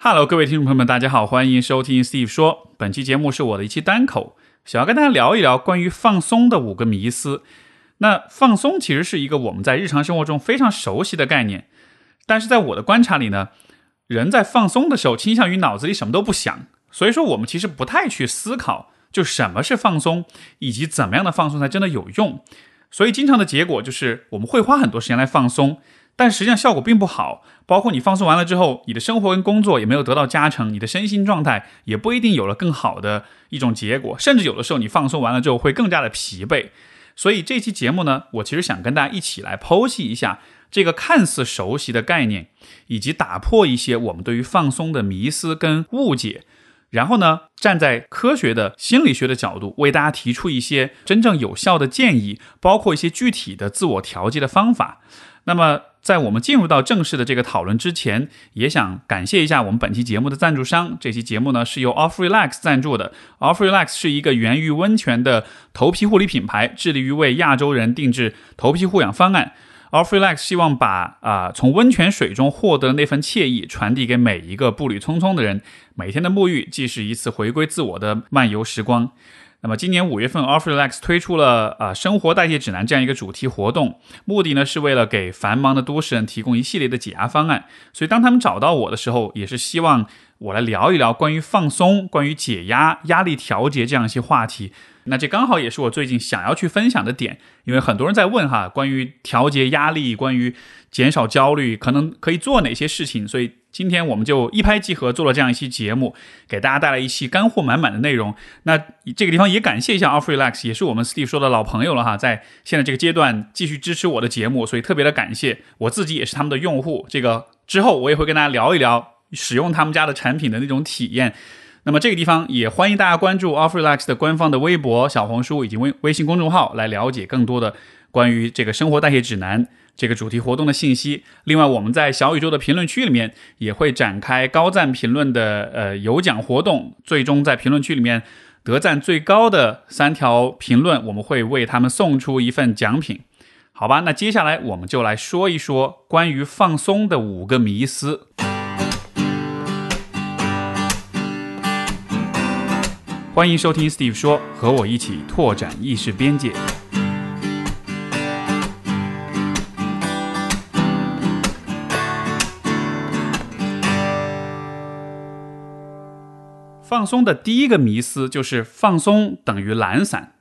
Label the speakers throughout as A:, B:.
A: Hello，各位听众朋友们，大家好，欢迎收听 Steve 说。本期节目是我的一期单口，想要跟大家聊一聊关于放松的五个迷思。那放松其实是一个我们在日常生活中非常熟悉的概念，但是在我的观察里呢，人在放松的时候倾向于脑子里什么都不想，所以说我们其实不太去思考，就什么是放松，以及怎么样的放松才真的有用。所以经常的结果就是我们会花很多时间来放松。但实际上效果并不好，包括你放松完了之后，你的生活跟工作也没有得到加成，你的身心状态也不一定有了更好的一种结果，甚至有的时候你放松完了之后会更加的疲惫。所以这期节目呢，我其实想跟大家一起来剖析一下这个看似熟悉的概念，以及打破一些我们对于放松的迷思跟误解，然后呢，站在科学的心理学的角度，为大家提出一些真正有效的建议，包括一些具体的自我调节的方法。那么。在我们进入到正式的这个讨论之前，也想感谢一下我们本期节目的赞助商。这期节目呢是由 Off Relax 赞助的。Off Relax 是一个源于温泉的头皮护理品牌，致力于为亚洲人定制头皮护养方案。Off Relax 希望把啊从温泉水中获得那份惬意传递给每一个步履匆匆的人。每天的沐浴既是一次回归自我的漫游时光。那么今年五月份，Off Relax 推出了啊生活代谢指南这样一个主题活动，目的呢是为了给繁忙的都市人提供一系列的解压方案。所以当他们找到我的时候，也是希望我来聊一聊关于放松、关于解压、压力调节这样一些话题。那这刚好也是我最近想要去分享的点，因为很多人在问哈，关于调节压力、关于减少焦虑，可能可以做哪些事情，所以。今天我们就一拍即合，做了这样一期节目，给大家带来一期干货满满的内容。那这个地方也感谢一下 Off Relax，也是我们 Steve 说的老朋友了哈，在现在这个阶段继续支持我的节目，所以特别的感谢。我自己也是他们的用户，这个之后我也会跟大家聊一聊使用他们家的产品的那种体验。那么这个地方也欢迎大家关注 Off Relax 的官方的微博、小红书以及微微信公众号，来了解更多的关于这个生活代谢指南。这个主题活动的信息。另外，我们在小宇宙的评论区里面也会展开高赞评论的呃有奖活动。最终在评论区里面得赞最高的三条评论，我们会为他们送出一份奖品。好吧，那接下来我们就来说一说关于放松的五个迷思。欢迎收听 Steve 说，和我一起拓展意识边界。放松的第一个迷思就是放松等于懒散，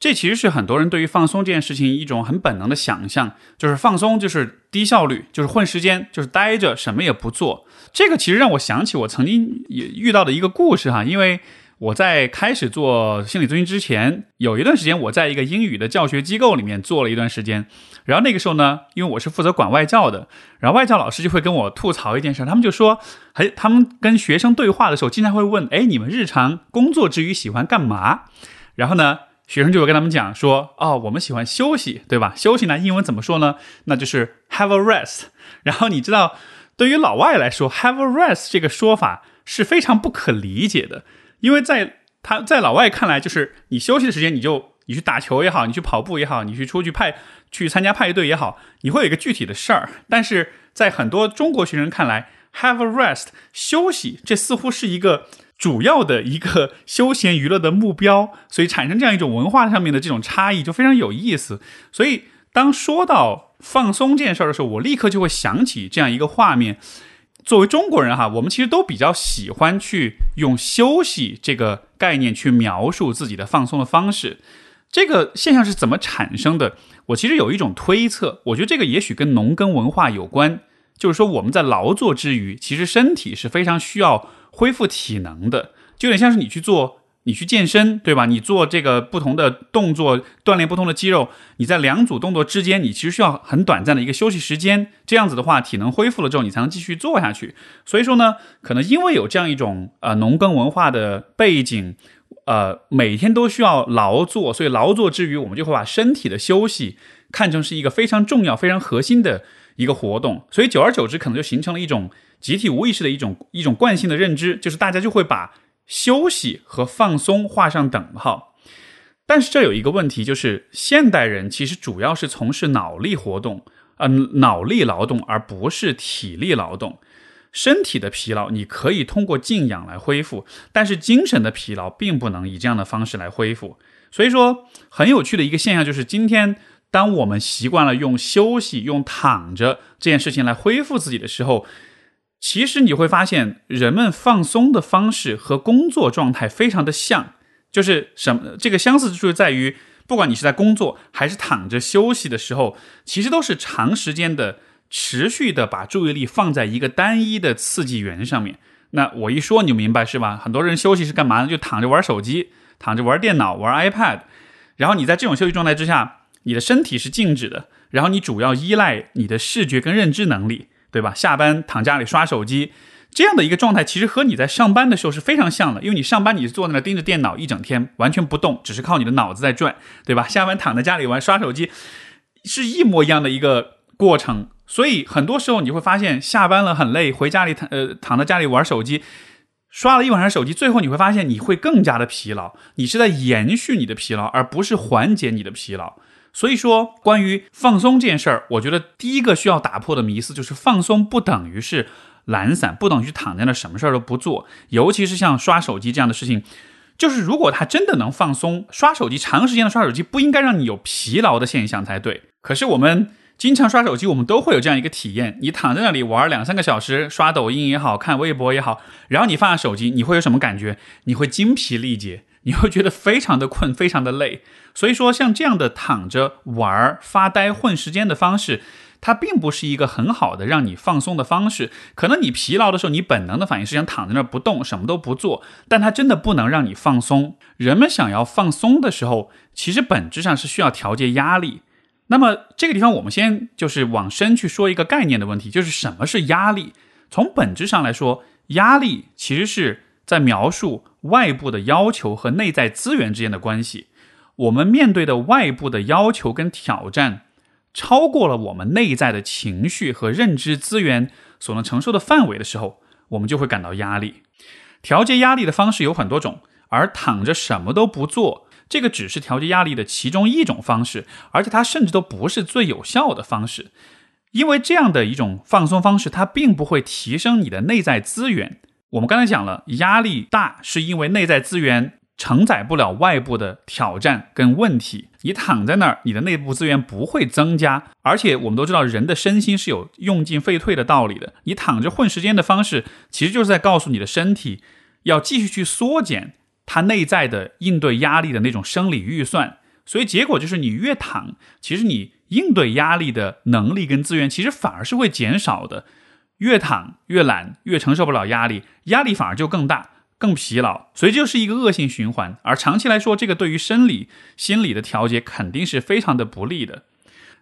A: 这其实是很多人对于放松这件事情一种很本能的想象，就是放松就是低效率，就是混时间，就是呆着什么也不做。这个其实让我想起我曾经也遇到的一个故事哈，因为。我在开始做心理咨询之前，有一段时间我在一个英语的教学机构里面做了一段时间。然后那个时候呢，因为我是负责管外教的，然后外教老师就会跟我吐槽一件事，他们就说，还他们跟学生对话的时候，经常会问，哎，你们日常工作之余喜欢干嘛？然后呢，学生就会跟他们讲说，哦，我们喜欢休息，对吧？休息呢，英文怎么说呢？那就是 have a rest。然后你知道，对于老外来说，have a rest 这个说法是非常不可理解的。因为在他在老外看来，就是你休息的时间，你就你去打球也好，你去跑步也好，你去出去派去参加派对也好，你会有一个具体的事儿。但是在很多中国学生看来，have a rest 休息，这似乎是一个主要的一个休闲娱乐的目标，所以产生这样一种文化上面的这种差异就非常有意思。所以当说到放松这件事儿的时候，我立刻就会想起这样一个画面。作为中国人哈，我们其实都比较喜欢去用休息这个概念去描述自己的放松的方式。这个现象是怎么产生的？我其实有一种推测，我觉得这个也许跟农耕文化有关。就是说，我们在劳作之余，其实身体是非常需要恢复体能的，就有点像是你去做。你去健身，对吧？你做这个不同的动作，锻炼不同的肌肉。你在两组动作之间，你其实需要很短暂的一个休息时间。这样子的话，体能恢复了之后，你才能继续做下去。所以说呢，可能因为有这样一种呃农耕文化的背景，呃，每天都需要劳作，所以劳作之余，我们就会把身体的休息看成是一个非常重要、非常核心的一个活动。所以久而久之，可能就形成了一种集体无意识的一种一种惯性的认知，就是大家就会把。休息和放松画上等号，但是这有一个问题，就是现代人其实主要是从事脑力活动，嗯，脑力劳动，而不是体力劳动。身体的疲劳你可以通过静养来恢复，但是精神的疲劳并不能以这样的方式来恢复。所以说，很有趣的一个现象就是，今天当我们习惯了用休息、用躺着这件事情来恢复自己的时候，其实你会发现，人们放松的方式和工作状态非常的像。就是什么？这个相似之处在于，不管你是在工作还是躺着休息的时候，其实都是长时间的。持续的把注意力放在一个单一的刺激源上面，那我一说你就明白是吧？很多人休息是干嘛呢？就躺着玩手机，躺着玩电脑，玩 iPad。然后你在这种休息状态之下，你的身体是静止的，然后你主要依赖你的视觉跟认知能力，对吧？下班躺家里刷手机这样的一个状态，其实和你在上班的时候是非常像的，因为你上班你是坐在那盯着电脑一整天，完全不动，只是靠你的脑子在转，对吧？下班躺在家里玩刷手机，是一模一样的一个过程。所以很多时候你会发现，下班了很累，回家里躺呃躺在家里玩手机，刷了一晚上手机，最后你会发现你会更加的疲劳。你是在延续你的疲劳，而不是缓解你的疲劳。所以说，关于放松这件事儿，我觉得第一个需要打破的迷思就是放松不等于是懒散，不等于躺在那什么事儿都不做。尤其是像刷手机这样的事情，就是如果他真的能放松，刷手机长时间的刷手机不应该让你有疲劳的现象才对。可是我们。经常刷手机，我们都会有这样一个体验：你躺在那里玩两三个小时，刷抖音也好看微博也好，然后你放下手机，你会有什么感觉？你会精疲力竭，你会觉得非常的困，非常的累。所以说，像这样的躺着玩儿、发呆、混时间的方式，它并不是一个很好的让你放松的方式。可能你疲劳的时候，你本能的反应是想躺在那儿不动，什么都不做，但它真的不能让你放松。人们想要放松的时候，其实本质上是需要调节压力。那么这个地方，我们先就是往深去说一个概念的问题，就是什么是压力？从本质上来说，压力其实是在描述外部的要求和内在资源之间的关系。我们面对的外部的要求跟挑战，超过了我们内在的情绪和认知资源所能承受的范围的时候，我们就会感到压力。调节压力的方式有很多种，而躺着什么都不做。这个只是调节压力的其中一种方式，而且它甚至都不是最有效的方式，因为这样的一种放松方式，它并不会提升你的内在资源。我们刚才讲了，压力大是因为内在资源承载不了外部的挑战跟问题。你躺在那儿，你的内部资源不会增加，而且我们都知道，人的身心是有用进废退的道理的。你躺着混时间的方式，其实就是在告诉你的身体，要继续去缩减。它内在的应对压力的那种生理预算，所以结果就是你越躺，其实你应对压力的能力跟资源其实反而是会减少的。越躺越懒，越承受不了压力，压力反而就更大、更疲劳，所以就是一个恶性循环。而长期来说，这个对于生理、心理的调节肯定是非常的不利的。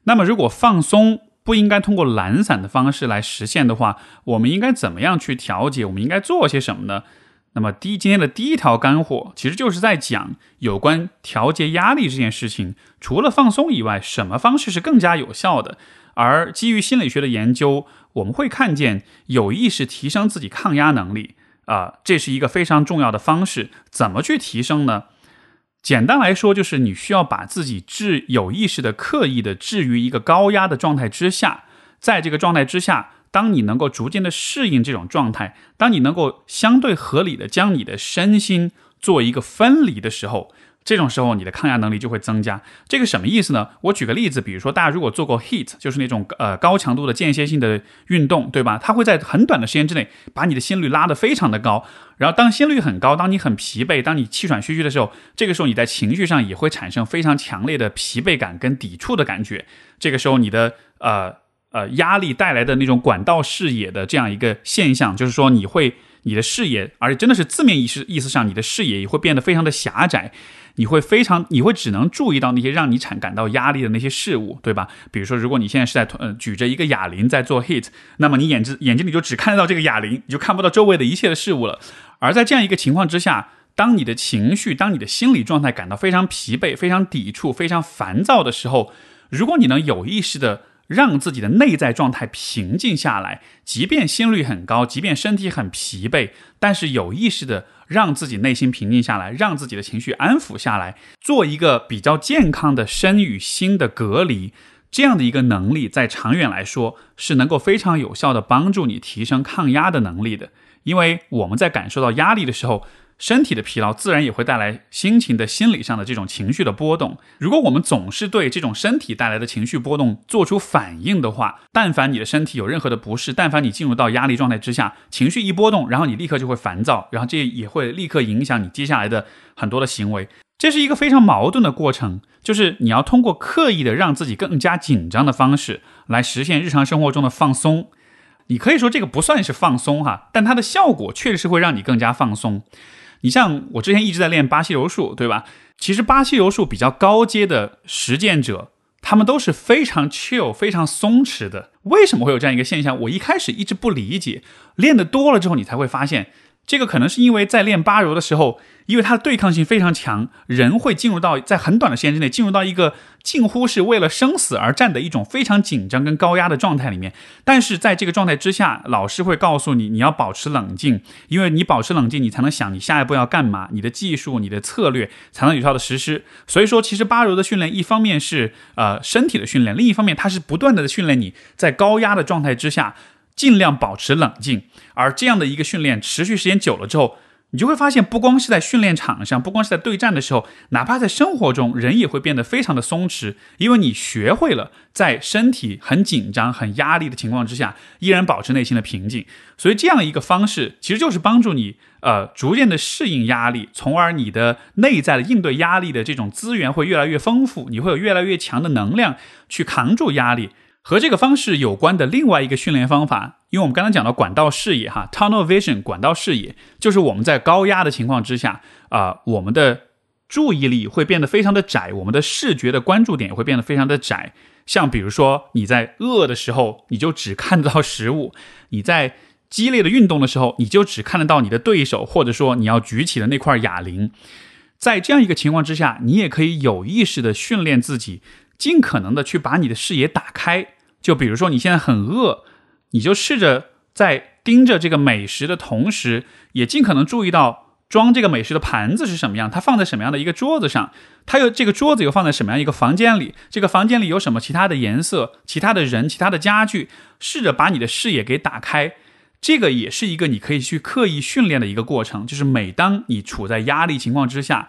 A: 那么，如果放松不应该通过懒散的方式来实现的话，我们应该怎么样去调节？我们应该做些什么呢？那么，第一，今天的第一条干货，其实就是在讲有关调节压力这件事情。除了放松以外，什么方式是更加有效的？而基于心理学的研究，我们会看见有意识提升自己抗压能力啊，这是一个非常重要的方式。怎么去提升呢？简单来说，就是你需要把自己置有意识的、刻意的置于一个高压的状态之下，在这个状态之下。当你能够逐渐的适应这种状态，当你能够相对合理的将你的身心做一个分离的时候，这种时候你的抗压能力就会增加。这个什么意思呢？我举个例子，比如说大家如果做过 HIT，就是那种呃高强度的间歇性的运动，对吧？它会在很短的时间之内把你的心率拉得非常的高。然后当心率很高，当你很疲惫，当你气喘吁吁的时候，这个时候你在情绪上也会产生非常强烈的疲惫感跟抵触的感觉。这个时候你的呃。呃，压力带来的那种管道视野的这样一个现象，就是说你会你的视野，而且真的是字面意思意思上，你的视野也会变得非常的狭窄，你会非常你会只能注意到那些让你产感到压力的那些事物，对吧？比如说，如果你现在是在呃举着一个哑铃在做 hit，那么你眼睛眼睛里就只看得到这个哑铃，你就看不到周围的一切的事物了。而在这样一个情况之下，当你的情绪，当你的心理状态感到非常疲惫、非常抵触、非常烦躁的时候，如果你能有意识的。让自己的内在状态平静下来，即便心率很高，即便身体很疲惫，但是有意识的让自己内心平静下来，让自己的情绪安抚下来，做一个比较健康的身与心的隔离，这样的一个能力，在长远来说是能够非常有效的帮助你提升抗压的能力的。因为我们在感受到压力的时候，身体的疲劳自然也会带来心情的心理上的这种情绪的波动。如果我们总是对这种身体带来的情绪波动做出反应的话，但凡你的身体有任何的不适，但凡你进入到压力状态之下，情绪一波动，然后你立刻就会烦躁，然后这也会立刻影响你接下来的很多的行为。这是一个非常矛盾的过程，就是你要通过刻意的让自己更加紧张的方式来实现日常生活中的放松。你可以说这个不算是放松哈，但它的效果确实是会让你更加放松。你像我之前一直在练巴西柔术，对吧？其实巴西柔术比较高阶的实践者，他们都是非常 chill、非常松弛的。为什么会有这样一个现象？我一开始一直不理解。练得多了之后，你才会发现，这个可能是因为在练巴柔的时候。因为它的对抗性非常强，人会进入到在很短的时间之内进入到一个近乎是为了生死而战的一种非常紧张跟高压的状态里面。但是在这个状态之下，老师会告诉你你要保持冷静，因为你保持冷静，你才能想你下一步要干嘛，你的技术、你的策略才能有效的实施。所以说，其实八柔的训练一方面是呃身体的训练，另一方面它是不断的训练你在高压的状态之下尽量保持冷静。而这样的一个训练持续时间久了之后。你就会发现，不光是在训练场上，不光是在对战的时候，哪怕在生活中，人也会变得非常的松弛，因为你学会了在身体很紧张、很压力的情况之下，依然保持内心的平静。所以，这样一个方式，其实就是帮助你，呃，逐渐的适应压力，从而你的内在的应对压力的这种资源会越来越丰富，你会有越来越强的能量去扛住压力。和这个方式有关的另外一个训练方法，因为我们刚刚讲到管道视野哈，tunnel vision，管道视野就是我们在高压的情况之下啊，我们的注意力会变得非常的窄，我们的视觉的关注点也会变得非常的窄。像比如说你在饿的时候，你就只看得到食物；你在激烈的运动的时候，你就只看得到你的对手，或者说你要举起的那块哑铃。在这样一个情况之下，你也可以有意识的训练自己。尽可能的去把你的视野打开，就比如说你现在很饿，你就试着在盯着这个美食的同时，也尽可能注意到装这个美食的盘子是什么样，它放在什么样的一个桌子上，它又这个桌子又放在什么样一个房间里，这个房间里有什么其他的颜色、其他的人、其他的家具，试着把你的视野给打开，这个也是一个你可以去刻意训练的一个过程，就是每当你处在压力情况之下。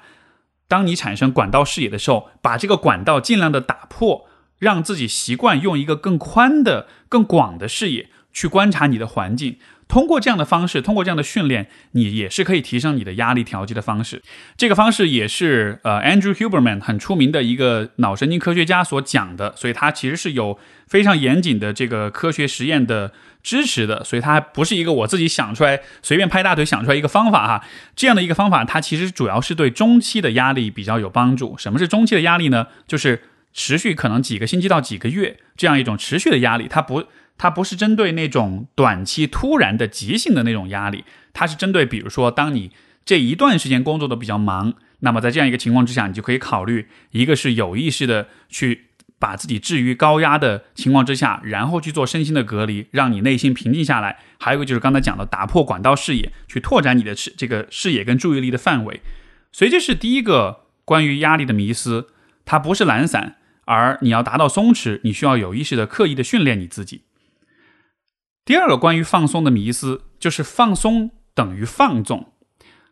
A: 当你产生管道视野的时候，把这个管道尽量的打破，让自己习惯用一个更宽的、更广的视野去观察你的环境。通过这样的方式，通过这样的训练，你也是可以提升你的压力调节的方式。这个方式也是呃，Andrew Huberman 很出名的一个脑神经科学家所讲的，所以他其实是有非常严谨的这个科学实验的支持的。所以它不是一个我自己想出来随便拍大腿想出来一个方法哈。这样的一个方法，它其实主要是对中期的压力比较有帮助。什么是中期的压力呢？就是持续可能几个星期到几个月这样一种持续的压力，它不。它不是针对那种短期突然的急性的那种压力，它是针对，比如说，当你这一段时间工作的比较忙，那么在这样一个情况之下，你就可以考虑，一个是有意识的去把自己置于高压的情况之下，然后去做身心的隔离，让你内心平静下来；还有一个就是刚才讲的，打破管道视野，去拓展你的视这个视野跟注意力的范围。所以这是第一个关于压力的迷思，它不是懒散，而你要达到松弛，你需要有意识的刻意的训练你自己。第二个关于放松的迷思就是放松等于放纵，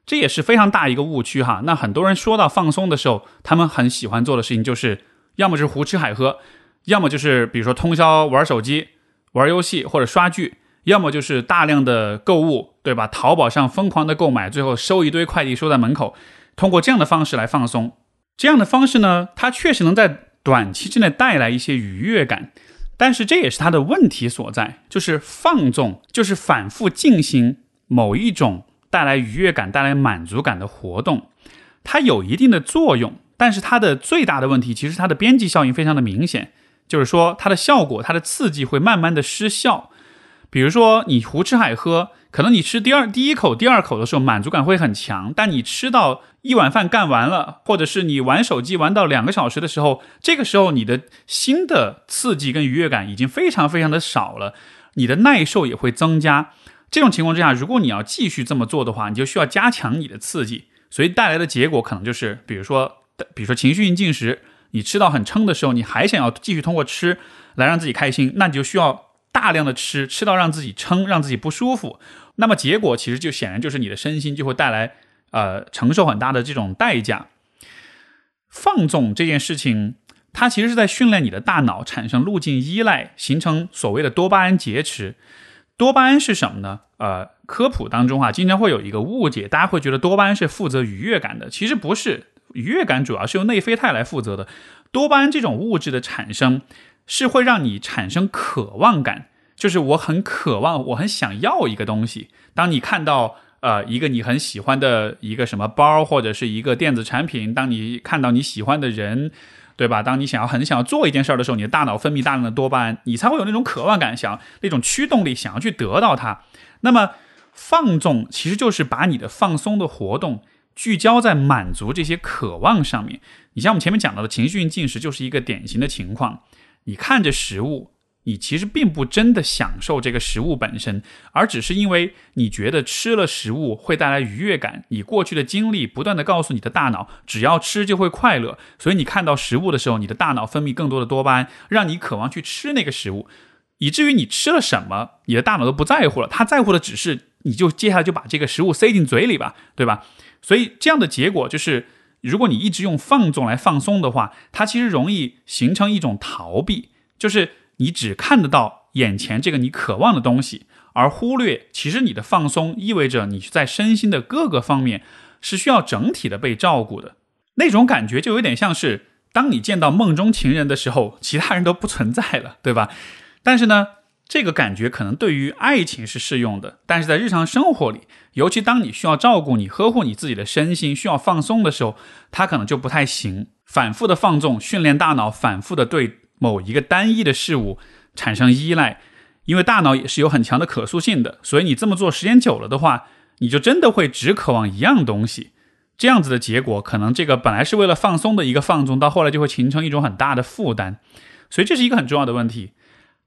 A: 这也是非常大一个误区哈。那很多人说到放松的时候，他们很喜欢做的事情就是要么是胡吃海喝，要么就是比如说通宵玩手机、玩游戏或者刷剧，要么就是大量的购物，对吧？淘宝上疯狂的购买，最后收一堆快递收在门口，通过这样的方式来放松。这样的方式呢，它确实能在短期之内带来一些愉悦感。但是这也是他的问题所在，就是放纵，就是反复进行某一种带来愉悦感、带来满足感的活动，它有一定的作用，但是它的最大的问题，其实它的边际效应非常的明显，就是说它的效果、它的刺激会慢慢的失效。比如说你胡吃海喝。可能你吃第二第一口、第二口的时候满足感会很强，但你吃到一碗饭干完了，或者是你玩手机玩到两个小时的时候，这个时候你的新的刺激跟愉悦感已经非常非常的少了，你的耐受也会增加。这种情况之下，如果你要继续这么做的话，你就需要加强你的刺激，所以带来的结果可能就是，比如说，比如说情绪性进食，你吃到很撑的时候，你还想要继续通过吃来让自己开心，那你就需要大量的吃，吃到让自己撑，让自己不舒服。那么结果其实就显然就是你的身心就会带来呃承受很大的这种代价。放纵这件事情，它其实是在训练你的大脑产生路径依赖，形成所谓的多巴胺劫持。多巴胺是什么呢？呃，科普当中啊，经常会有一个误解，大家会觉得多巴胺是负责愉悦感的，其实不是，愉悦感主要是由内啡肽来负责的。多巴胺这种物质的产生，是会让你产生渴望感，就是我很渴望，我很想要一个东西。当你看到呃一个你很喜欢的一个什么包或者是一个电子产品，当你看到你喜欢的人。对吧？当你想要很想要做一件事儿的时候，你的大脑分泌大量的多巴胺，你才会有那种渴望感，想那种驱动力，想要去得到它。那么放纵其实就是把你的放松的活动聚焦在满足这些渴望上面。你像我们前面讲到的情绪性进食，就是一个典型的情况。你看着食物。你其实并不真的享受这个食物本身，而只是因为你觉得吃了食物会带来愉悦感。你过去的经历不断的告诉你的大脑，只要吃就会快乐，所以你看到食物的时候，你的大脑分泌更多的多巴胺，让你渴望去吃那个食物，以至于你吃了什么，你的大脑都不在乎了，他在乎的只是你就接下来就把这个食物塞进嘴里吧，对吧？所以这样的结果就是，如果你一直用放纵来放松的话，它其实容易形成一种逃避，就是。你只看得到眼前这个你渴望的东西，而忽略其实你的放松意味着你在身心的各个方面是需要整体的被照顾的。那种感觉就有点像是当你见到梦中情人的时候，其他人都不存在了，对吧？但是呢，这个感觉可能对于爱情是适用的，但是在日常生活里，尤其当你需要照顾你、呵护你自己的身心，需要放松的时候，它可能就不太行。反复的放纵，训练大脑反复的对。某一个单一的事物产生依赖，因为大脑也是有很强的可塑性的，所以你这么做时间久了的话，你就真的会只渴望一样东西。这样子的结果，可能这个本来是为了放松的一个放纵，到后来就会形成一种很大的负担。所以这是一个很重要的问题。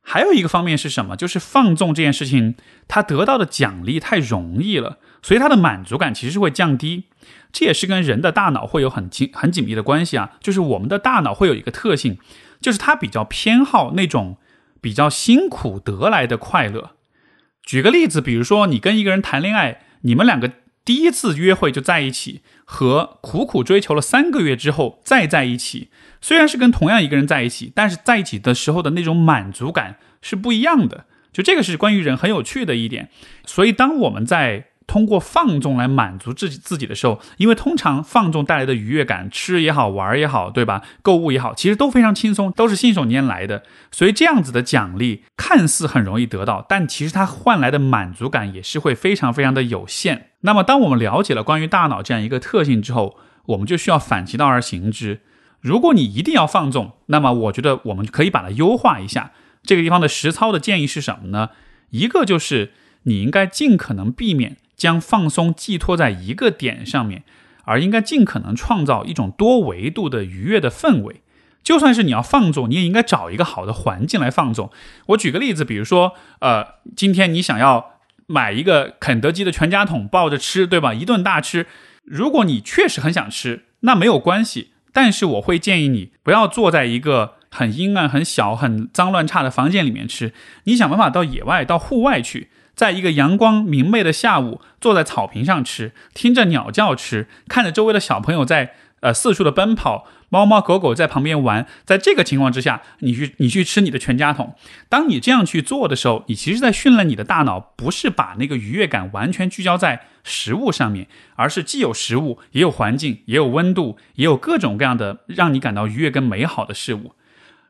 A: 还有一个方面是什么？就是放纵这件事情，他得到的奖励太容易了，所以他的满足感其实是会降低。这也是跟人的大脑会有很紧很紧密的关系啊。就是我们的大脑会有一个特性。就是他比较偏好那种比较辛苦得来的快乐。举个例子，比如说你跟一个人谈恋爱，你们两个第一次约会就在一起，和苦苦追求了三个月之后再在一起，虽然是跟同样一个人在一起，但是在一起的时候的那种满足感是不一样的。就这个是关于人很有趣的一点。所以当我们在通过放纵来满足自己自己的时候，因为通常放纵带来的愉悦感，吃也好，玩也好，对吧？购物也好，其实都非常轻松，都是信手拈来的。所以这样子的奖励看似很容易得到，但其实它换来的满足感也是会非常非常的有限。那么，当我们了解了关于大脑这样一个特性之后，我们就需要反其道而行之。如果你一定要放纵，那么我觉得我们可以把它优化一下。这个地方的实操的建议是什么呢？一个就是你应该尽可能避免。将放松寄托在一个点上面，而应该尽可能创造一种多维度的愉悦的氛围。就算是你要放纵，你也应该找一个好的环境来放纵。我举个例子，比如说，呃，今天你想要买一个肯德基的全家桶抱着吃，对吧？一顿大吃。如果你确实很想吃，那没有关系。但是我会建议你不要坐在一个很阴暗、很小、很脏乱差的房间里面吃。你想办法到野外、到户外去。在一个阳光明媚的下午，坐在草坪上吃，听着鸟叫吃，看着周围的小朋友在呃四处的奔跑，猫猫狗狗在旁边玩，在这个情况之下，你去你去吃你的全家桶。当你这样去做的时候，你其实在训练你的大脑，不是把那个愉悦感完全聚焦在食物上面，而是既有食物，也有环境，也有温度，也有各种各样的让你感到愉悦跟美好的事物。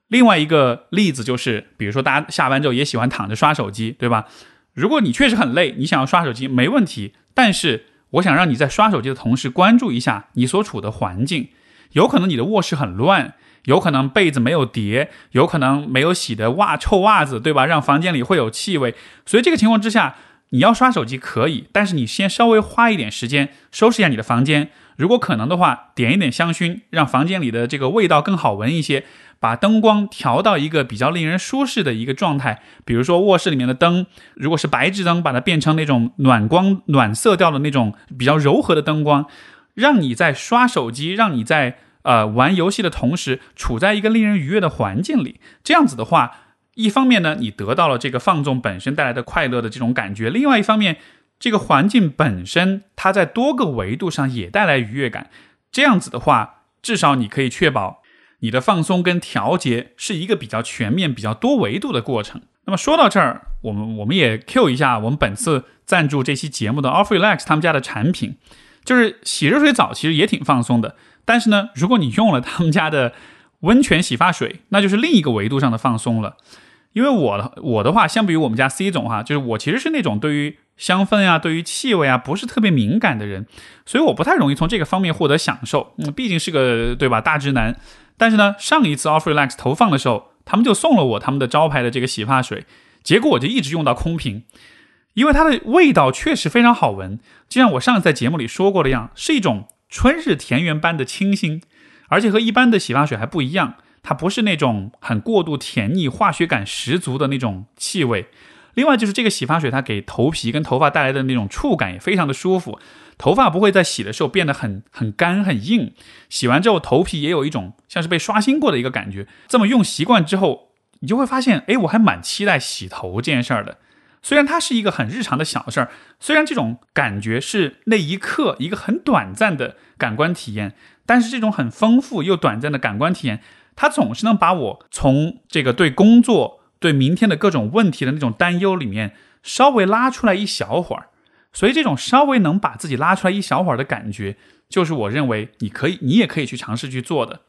A: 另外一个例子就是，比如说大家下班之后也喜欢躺着刷手机，对吧？如果你确实很累，你想要刷手机没问题。但是我想让你在刷手机的同时关注一下你所处的环境。有可能你的卧室很乱，有可能被子没有叠，有可能没有洗的袜臭袜子，对吧？让房间里会有气味。所以这个情况之下，你要刷手机可以，但是你先稍微花一点时间收拾一下你的房间。如果可能的话，点一点香薰，让房间里的这个味道更好闻一些。把灯光调到一个比较令人舒适的一个状态，比如说卧室里面的灯，如果是白炽灯，把它变成那种暖光、暖色调的那种比较柔和的灯光，让你在刷手机，让你在呃玩游戏的同时，处在一个令人愉悦的环境里。这样子的话，一方面呢，你得到了这个放纵本身带来的快乐的这种感觉；另外一方面，这个环境本身它在多个维度上也带来愉悦感。这样子的话，至少你可以确保你的放松跟调节是一个比较全面、比较多维度的过程。那么说到这儿，我们我们也 Q 一下我们本次赞助这期节目的 Off Relax 他们家的产品，就是洗热水澡，其实也挺放松的。但是呢，如果你用了他们家的温泉洗发水，那就是另一个维度上的放松了。因为我的我的话，相比于我们家 C 总哈，就是我其实是那种对于香氛啊、对于气味啊不是特别敏感的人，所以我不太容易从这个方面获得享受。嗯，毕竟是个对吧大直男。但是呢，上一次 Off Relax 投放的时候。他们就送了我他们的招牌的这个洗发水，结果我就一直用到空瓶，因为它的味道确实非常好闻，就像我上次在节目里说过的样，是一种春日田园般的清新，而且和一般的洗发水还不一样，它不是那种很过度甜腻、化学感十足的那种气味。另外就是这个洗发水，它给头皮跟头发带来的那种触感也非常的舒服。头发不会在洗的时候变得很很干很硬，洗完之后头皮也有一种像是被刷新过的一个感觉。这么用习惯之后，你就会发现，哎，我还蛮期待洗头这件事儿的。虽然它是一个很日常的小事儿，虽然这种感觉是那一刻一个很短暂的感官体验，但是这种很丰富又短暂的感官体验，它总是能把我从这个对工作、对明天的各种问题的那种担忧里面稍微拉出来一小会儿。所以，这种稍微能把自己拉出来一小会儿的感觉，就是我认为你可以，你也可以去尝试去做的。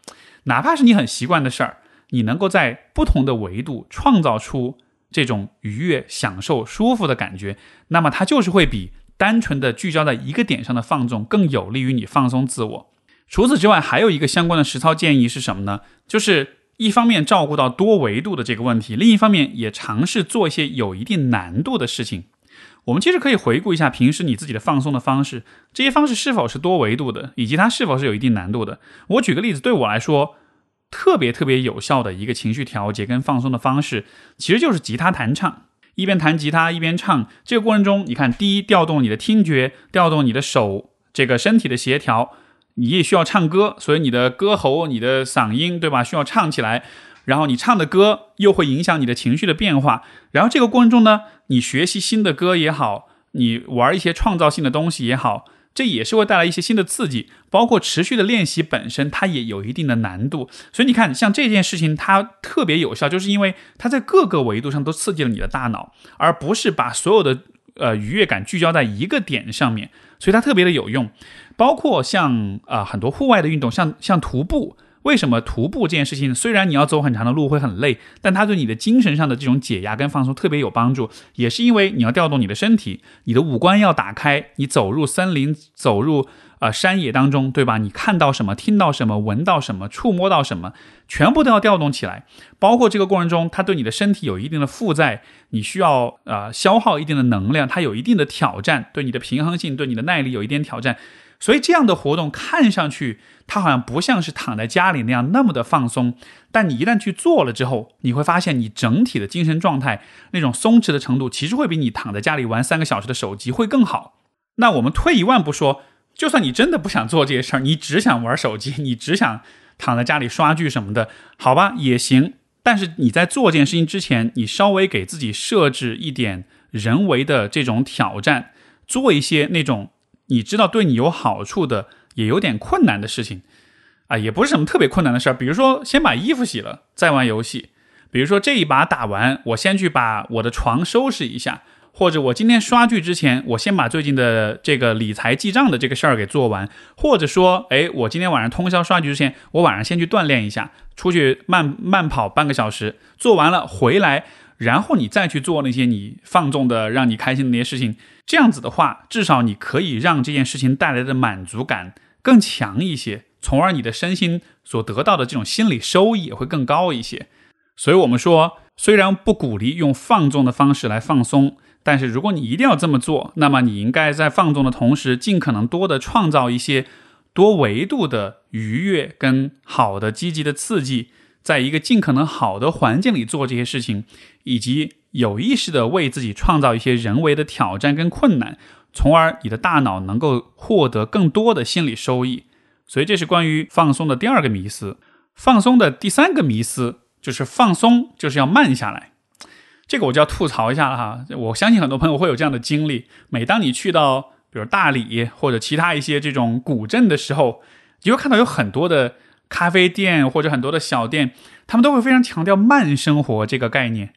A: 哪怕是你很习惯的事儿，你能够在不同的维度创造出这种愉悦、享受、舒服的感觉，那么它就是会比单纯的聚焦在一个点上的放纵更有利于你放松自我。除此之外，还有一个相关的实操建议是什么呢？就是一方面照顾到多维度的这个问题，另一方面也尝试做一些有一定难度的事情。我们其实可以回顾一下平时你自己的放松的方式，这些方式是否是多维度的，以及它是否是有一定难度的。我举个例子，对我来说特别特别有效的一个情绪调节跟放松的方式，其实就是吉他弹唱，一边弹吉他一边唱。这个过程中，你看，第一，调动你的听觉，调动你的手，这个身体的协调，你也需要唱歌，所以你的歌喉、你的嗓音，对吧？需要唱起来。然后你唱的歌又会影响你的情绪的变化，然后这个过程中呢，你学习新的歌也好，你玩一些创造性的东西也好，这也是会带来一些新的刺激。包括持续的练习本身，它也有一定的难度。所以你看，像这件事情，它特别有效，就是因为它在各个维度上都刺激了你的大脑，而不是把所有的呃愉悦感聚焦在一个点上面，所以它特别的有用。包括像啊很多户外的运动，像像徒步。为什么徒步这件事情，虽然你要走很长的路会很累，但它对你的精神上的这种解压跟放松特别有帮助，也是因为你要调动你的身体，你的五官要打开，你走入森林，走入呃山野当中，对吧？你看到什么，听到什么，闻到什么，触摸到什么，全部都要调动起来。包括这个过程中，它对你的身体有一定的负载，你需要呃消耗一定的能量，它有一定的挑战，对你的平衡性，对你的耐力有一点挑战。所以这样的活动看上去，它好像不像是躺在家里那样那么的放松。但你一旦去做了之后，你会发现你整体的精神状态那种松弛的程度，其实会比你躺在家里玩三个小时的手机会更好。那我们退一万步说，就算你真的不想做这些事儿，你只想玩手机，你只想躺在家里刷剧什么的，好吧，也行。但是你在做这件事情之前，你稍微给自己设置一点人为的这种挑战，做一些那种。你知道对你有好处的，也有点困难的事情，啊，也不是什么特别困难的事儿。比如说，先把衣服洗了，再玩游戏；比如说，这一把打完，我先去把我的床收拾一下；或者我今天刷剧之前，我先把最近的这个理财记账的这个事儿给做完；或者说，哎，我今天晚上通宵刷剧之前，我晚上先去锻炼一下，出去慢慢跑半个小时，做完了回来。然后你再去做那些你放纵的、让你开心的那些事情，这样子的话，至少你可以让这件事情带来的满足感更强一些，从而你的身心所得到的这种心理收益也会更高一些。所以，我们说，虽然不鼓励用放纵的方式来放松，但是如果你一定要这么做，那么你应该在放纵的同时，尽可能多的创造一些多维度的愉悦跟好的积极的刺激。在一个尽可能好的环境里做这些事情，以及有意识的为自己创造一些人为的挑战跟困难，从而你的大脑能够获得更多的心理收益。所以这是关于放松的第二个迷思。放松的第三个迷思就是放松就是要慢下来。这个我就要吐槽一下了哈。我相信很多朋友会有这样的经历：每当你去到比如大理或者其他一些这种古镇的时候，你会看到有很多的咖啡店或者很多的小店，他们都会非常强调慢生活这个概念。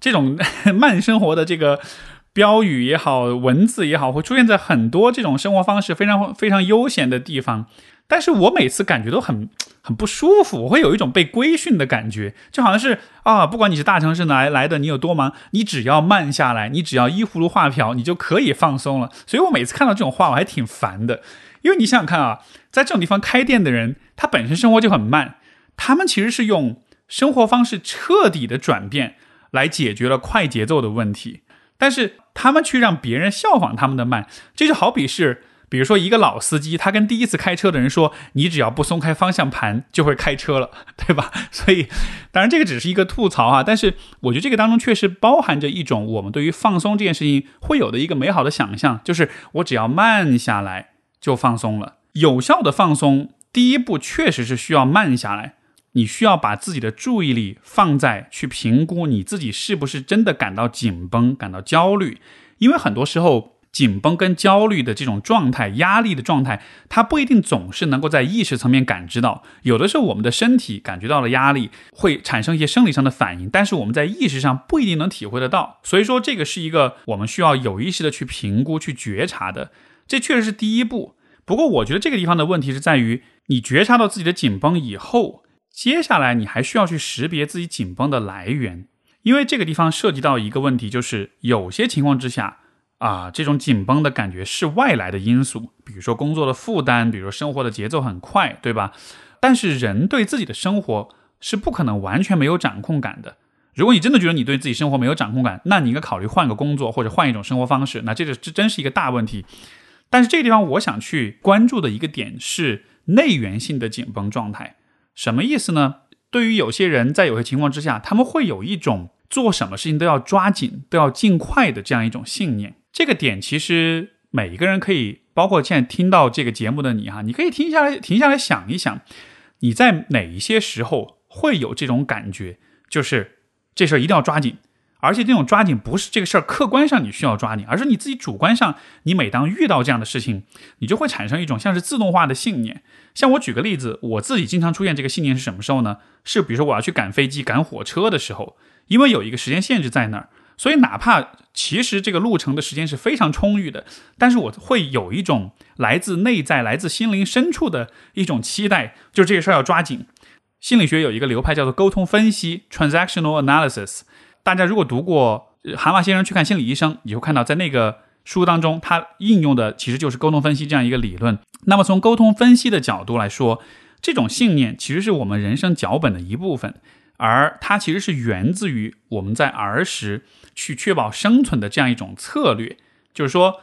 A: 这种 慢生活的这个。标语也好，文字也好，会出现在很多这种生活方式非常非常悠闲的地方。但是我每次感觉都很很不舒服，我会有一种被规训的感觉，就好像是啊，不管你是大城市来来的，你有多忙，你只要慢下来，你只要依葫芦画瓢，你就可以放松了。所以我每次看到这种话，我还挺烦的。因为你想想看啊，在这种地方开店的人，他本身生活就很慢，他们其实是用生活方式彻底的转变来解决了快节奏的问题。但是他们去让别人效仿他们的慢，这就好比是，比如说一个老司机，他跟第一次开车的人说：“你只要不松开方向盘，就会开车了，对吧？”所以，当然这个只是一个吐槽啊，但是我觉得这个当中确实包含着一种我们对于放松这件事情会有的一个美好的想象，就是我只要慢下来就放松了。有效的放松，第一步确实是需要慢下来。你需要把自己的注意力放在去评估你自己是不是真的感到紧绷、感到焦虑，因为很多时候紧绷跟焦虑的这种状态、压力的状态，它不一定总是能够在意识层面感知到。有的时候我们的身体感觉到了压力，会产生一些生理上的反应，但是我们在意识上不一定能体会得到。所以说，这个是一个我们需要有意识的去评估、去觉察的。这确实是第一步。不过，我觉得这个地方的问题是在于，你觉察到自己的紧绷以后。接下来你还需要去识别自己紧绷的来源，因为这个地方涉及到一个问题，就是有些情况之下啊，这种紧绷的感觉是外来的因素，比如说工作的负担，比如说生活的节奏很快，对吧？但是人对自己的生活是不可能完全没有掌控感的。如果你真的觉得你对自己生活没有掌控感，那你应该考虑换个工作或者换一种生活方式。那这个这真是一个大问题。但是这个地方我想去关注的一个点是内源性的紧绷状态。什么意思呢？对于有些人，在有些情况之下，他们会有一种做什么事情都要抓紧、都要尽快的这样一种信念。这个点其实每一个人可以，包括现在听到这个节目的你哈，你可以停下来、停下来想一想，你在哪一些时候会有这种感觉，就是这事儿一定要抓紧。而且这种抓紧不是这个事儿客观上你需要抓紧，而是你自己主观上，你每当遇到这样的事情，你就会产生一种像是自动化的信念。像我举个例子，我自己经常出现这个信念是什么时候呢？是比如说我要去赶飞机、赶火车的时候，因为有一个时间限制在那儿，所以哪怕其实这个路程的时间是非常充裕的，但是我会有一种来自内在、来自心灵深处的一种期待，就这个事儿要抓紧。心理学有一个流派叫做沟通分析 （Transactional Analysis）。大家如果读过《蛤蟆先生去看心理医生》，你会看到在那个书当中，他应用的其实就是沟通分析这样一个理论。那么从沟通分析的角度来说，这种信念其实是我们人生脚本的一部分，而它其实是源自于我们在儿时去确保生存的这样一种策略。就是说，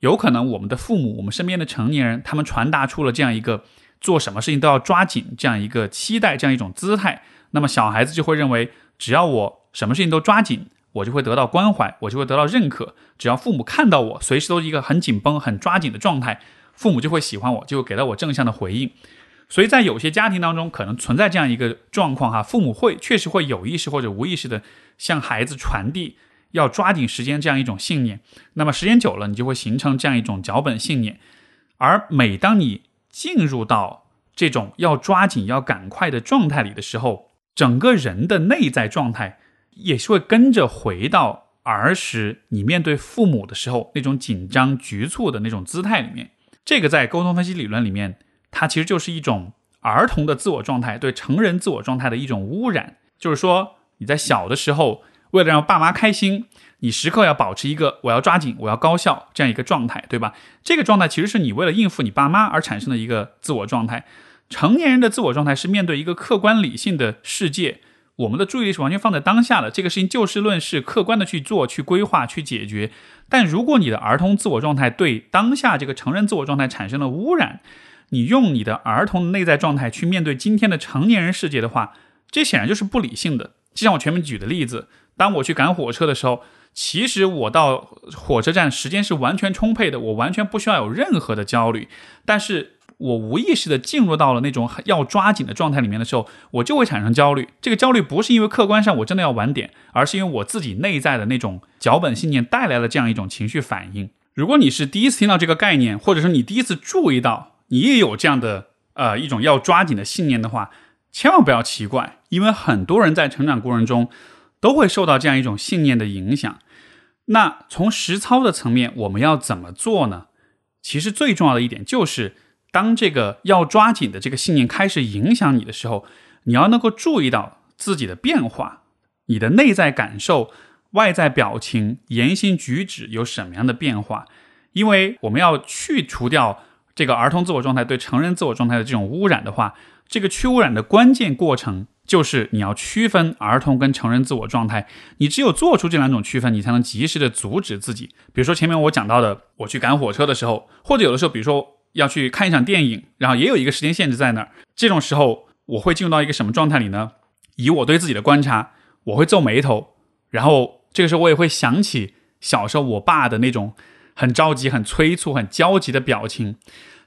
A: 有可能我们的父母、我们身边的成年人，他们传达出了这样一个做什么事情都要抓紧这样一个期待、这样一种姿态，那么小孩子就会认为，只要我什么事情都抓紧，我就会得到关怀，我就会得到认可。只要父母看到我随时都是一个很紧绷、很抓紧的状态，父母就会喜欢我，就会给到我正向的回应。所以在有些家庭当中，可能存在这样一个状况哈，父母会确实会有意识或者无意识的向孩子传递要抓紧时间这样一种信念。那么时间久了，你就会形成这样一种脚本信念。而每当你进入到这种要抓紧、要赶快的状态里的时候，整个人的内在状态。也是会跟着回到儿时，你面对父母的时候那种紧张局促的那种姿态里面。这个在沟通分析理论里面，它其实就是一种儿童的自我状态对成人自我状态的一种污染。就是说，你在小的时候，为了让爸妈开心，你时刻要保持一个我要抓紧、我要高效这样一个状态，对吧？这个状态其实是你为了应付你爸妈而产生的一个自我状态。成年人的自我状态是面对一个客观理性的世界。我们的注意力是完全放在当下的，这个事情就事论事，客观的去做、去规划、去解决。但如果你的儿童自我状态对当下这个成人自我状态产生了污染，你用你的儿童内在状态去面对今天的成年人世界的话，这显然就是不理性的。就像我前面举的例子，当我去赶火车的时候，其实我到火车站时间是完全充沛的，我完全不需要有任何的焦虑。但是我无意识的进入到了那种要抓紧的状态里面的时候，我就会产生焦虑。这个焦虑不是因为客观上我真的要晚点，而是因为我自己内在的那种脚本信念带来了这样一种情绪反应。如果你是第一次听到这个概念，或者说你第一次注意到你也有这样的呃一种要抓紧的信念的话，千万不要奇怪，因为很多人在成长过程中都会受到这样一种信念的影响。那从实操的层面，我们要怎么做呢？其实最重要的一点就是，当这个要抓紧的这个信念开始影响你的时候，你要能够注意到自己的变化，你的内在感受、外在表情、言行举止有什么样的变化。因为我们要去除掉这个儿童自我状态对成人自我状态的这种污染的话，这个去污染的关键过程。就是你要区分儿童跟成人自我状态，你只有做出这两种区分，你才能及时的阻止自己。比如说前面我讲到的，我去赶火车的时候，或者有的时候，比如说要去看一场电影，然后也有一个时间限制在那儿，这种时候我会进入到一个什么状态里呢？以我对自己的观察，我会皱眉头，然后这个时候我也会想起小时候我爸的那种很着急、很催促、很焦急的表情。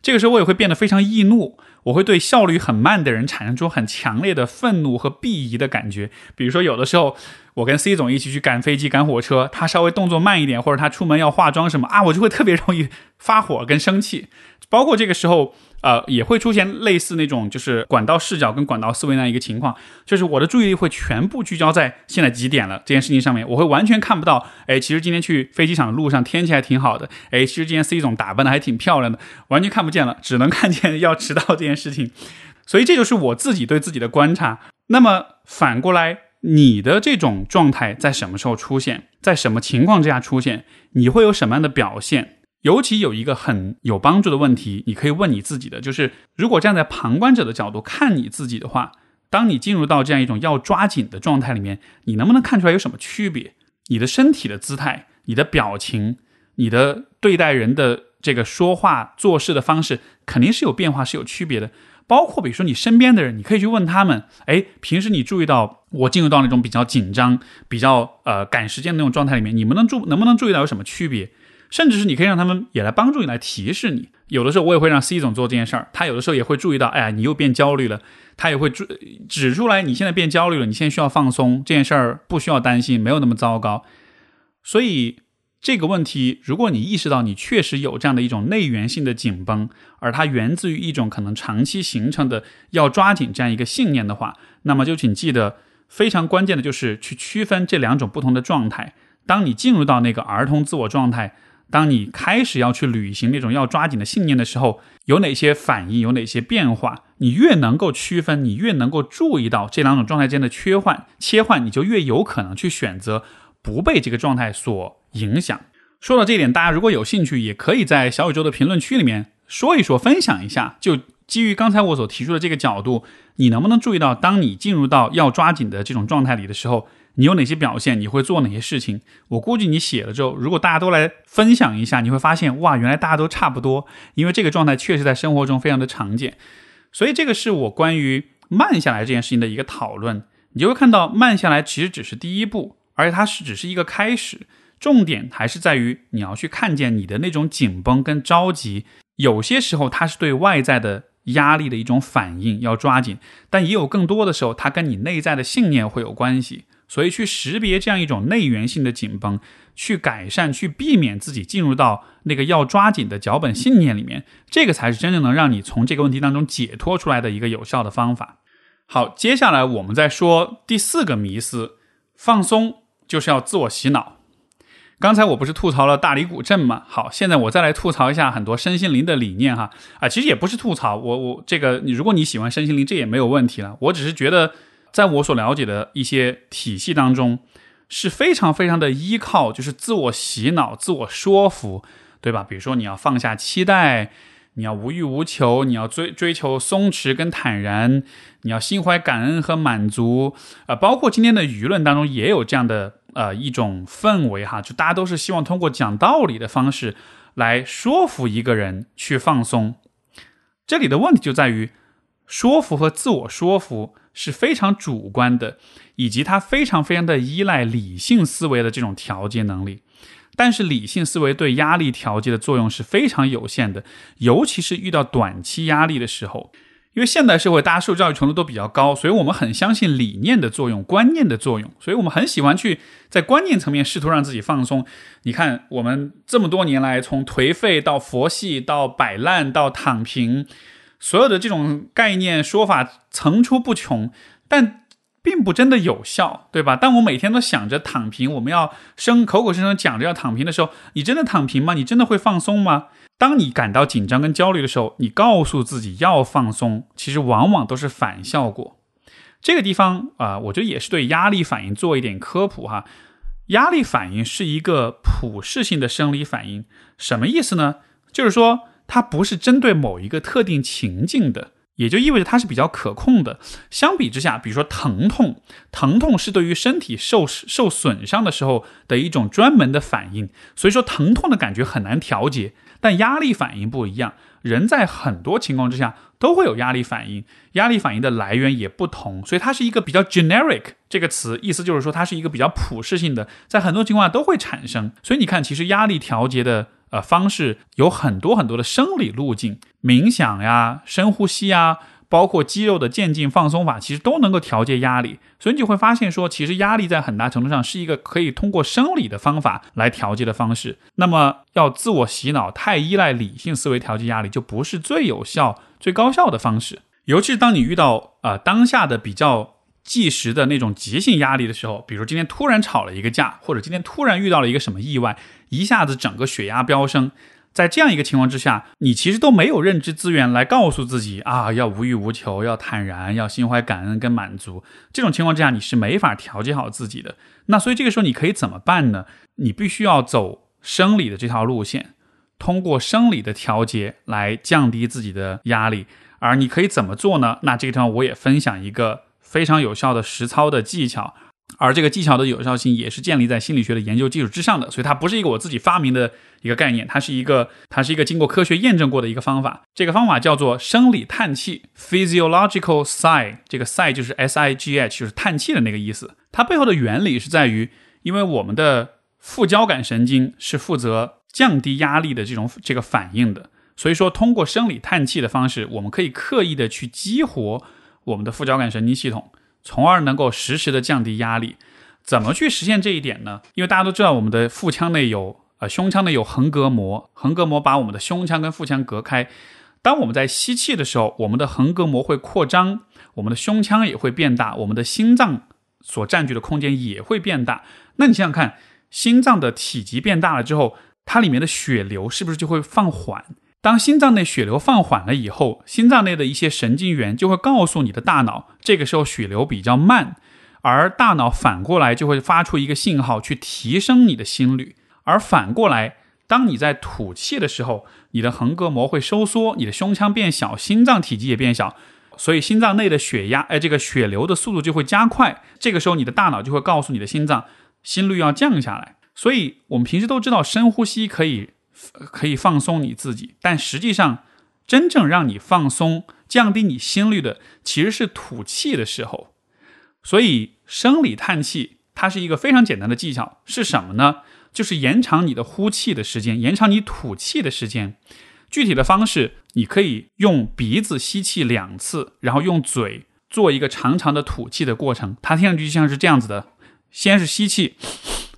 A: 这个时候我也会变得非常易怒，我会对效率很慢的人产生出很强烈的愤怒和鄙夷的感觉。比如说，有的时候我跟 C 总一起去赶飞机、赶火车，他稍微动作慢一点，或者他出门要化妆什么啊，我就会特别容易发火跟生气。包括这个时候。呃，也会出现类似那种就是管道视角跟管道思维那样一个情况，就是我的注意力会全部聚焦在现在几点了这件事情上面，我会完全看不到，哎，其实今天去飞机场的路上天气还挺好的，哎，其实今天 C 总打扮的还挺漂亮的，完全看不见了，只能看见要迟到这件事情，所以这就是我自己对自己的观察。那么反过来，你的这种状态在什么时候出现，在什么情况之下出现，你会有什么样的表现？尤其有一个很有帮助的问题，你可以问你自己的，就是如果站在旁观者的角度看你自己的话，当你进入到这样一种要抓紧的状态里面，你能不能看出来有什么区别？你的身体的姿态、你的表情、你的对待人的这个说话做事的方式，肯定是有变化、是有区别的。包括比如说你身边的人，你可以去问他们：哎，平时你注意到我进入到那种比较紧张、比较呃赶时间的那种状态里面，你们能注能不能注意到有什么区别？甚至是你可以让他们也来帮助你，来提示你。有的时候我也会让 C 总做这件事儿，他有的时候也会注意到，哎呀，你又变焦虑了，他也会指指出来，你现在变焦虑了，你现在需要放松，这件事儿不需要担心，没有那么糟糕。所以这个问题，如果你意识到你确实有这样的一种内源性的紧绷，而它源自于一种可能长期形成的要抓紧这样一个信念的话，那么就请记得，非常关键的就是去区分这两种不同的状态。当你进入到那个儿童自我状态。当你开始要去履行那种要抓紧的信念的时候，有哪些反应，有哪些变化？你越能够区分，你越能够注意到这两种状态间的切换，切换你就越有可能去选择不被这个状态所影响。说到这一点，大家如果有兴趣，也可以在小宇宙的评论区里面说一说，分享一下。就基于刚才我所提出的这个角度，你能不能注意到，当你进入到要抓紧的这种状态里的时候？你有哪些表现？你会做哪些事情？我估计你写了之后，如果大家都来分享一下，你会发现，哇，原来大家都差不多。因为这个状态确实在生活中非常的常见，所以这个是我关于慢下来这件事情的一个讨论。你就会看到，慢下来其实只是第一步，而且它是只是一个开始。重点还是在于你要去看见你的那种紧绷跟着急，有些时候它是对外在的压力的一种反应，要抓紧；但也有更多的时候，它跟你内在的信念会有关系。所以，去识别这样一种内源性的紧绷，去改善、去避免自己进入到那个要抓紧的脚本信念里面，这个才是真正能让你从这个问题当中解脱出来的一个有效的方法。好，接下来我们再说第四个迷思：放松就是要自我洗脑。刚才我不是吐槽了大理古镇吗？好，现在我再来吐槽一下很多身心灵的理念哈。啊，其实也不是吐槽，我我这个，你如果你喜欢身心灵，这也没有问题了。我只是觉得。在我所了解的一些体系当中，是非常非常的依靠，就是自我洗脑、自我说服，对吧？比如说你要放下期待，你要无欲无求，你要追追求松弛跟坦然，你要心怀感恩和满足，呃，包括今天的舆论当中也有这样的呃一种氛围哈，就大家都是希望通过讲道理的方式来说服一个人去放松。这里的问题就在于说服和自我说服。是非常主观的，以及它非常非常的依赖理性思维的这种调节能力。但是理性思维对压力调节的作用是非常有限的，尤其是遇到短期压力的时候。因为现代社会大家受教育程度都比较高，所以我们很相信理念的作用、观念的作用，所以我们很喜欢去在观念层面试图让自己放松。你看，我们这么多年来，从颓废到佛系，到摆烂，到躺平，所有的这种概念说法层出不穷，但并不真的有效，对吧？当我每天都想着躺平，我们要声口口声声讲着要躺平的时候，你真的躺平吗？你真的会放松吗？当你感到紧张跟焦虑的时候，你告诉自己要放松，其实往往都是反效果。这个地方啊，我觉得也是对压力反应做一点科普哈。压力反应是一个普适性的生理反应，什么意思呢？就是说它不是针对某一个特定情境的，也就意味着它是比较可控的。相比之下，比如说疼痛，疼痛是对于身体受受损伤的时候的一种专门的反应，所以说疼痛的感觉很难调节。但压力反应不一样，人在很多情况之下都会有压力反应，压力反应的来源也不同，所以它是一个比较 generic 这个词，意思就是说它是一个比较普适性的，在很多情况下都会产生。所以你看，其实压力调节的呃方式有很多很多的生理路径，冥想呀，深呼吸呀。包括肌肉的渐进放松法，其实都能够调节压力，所以你就会发现说，其实压力在很大程度上是一个可以通过生理的方法来调节的方式。那么，要自我洗脑，太依赖理性思维调节压力，就不是最有效、最高效的方式。尤其是当你遇到呃当下的比较即时的那种急性压力的时候，比如今天突然吵了一个架，或者今天突然遇到了一个什么意外，一下子整个血压飙升。在这样一个情况之下，你其实都没有认知资源来告诉自己啊，要无欲无求，要坦然，要心怀感恩跟满足。这种情况之下，你是没法调节好自己的。那所以这个时候你可以怎么办呢？你必须要走生理的这条路线，通过生理的调节来降低自己的压力。而你可以怎么做呢？那这个地方我也分享一个非常有效的实操的技巧。而这个技巧的有效性也是建立在心理学的研究基础之上的，所以它不是一个我自己发明的一个概念，它是一个它是一个经过科学验证过的一个方法。这个方法叫做生理叹气 （physiological sigh），这个 sigh 就是 s i g h，就是叹气的那个意思。它背后的原理是在于，因为我们的副交感神经是负责降低压力的这种这个反应的，所以说通过生理叹气的方式，我们可以刻意的去激活我们的副交感神经系统。从而能够实时的降低压力，怎么去实现这一点呢？因为大家都知道，我们的腹腔内有呃胸腔内有横膈膜，横膈膜把我们的胸腔跟腹腔隔开。当我们在吸气的时候，我们的横膈膜会扩张，我们的胸腔也会变大，我们的心脏所占据的空间也会变大。那你想想看，心脏的体积变大了之后，它里面的血流是不是就会放缓？当心脏内血流放缓了以后，心脏内的一些神经元就会告诉你的大脑，这个时候血流比较慢，而大脑反过来就会发出一个信号去提升你的心率。而反过来，当你在吐气的时候，你的横膈膜会收缩，你的胸腔变小，心脏体积也变小，所以心脏内的血压，哎，这个血流的速度就会加快。这个时候，你的大脑就会告诉你的心脏，心率要降下来。所以我们平时都知道，深呼吸可以。可以放松你自己，但实际上，真正让你放松、降低你心率的，其实是吐气的时候。所以，生理叹气它是一个非常简单的技巧，是什么呢？就是延长你的呼气的时间，延长你吐气的时间。具体的方式，你可以用鼻子吸气两次，然后用嘴做一个长长的吐气的过程。它听上去就像是这样子的：先是吸气，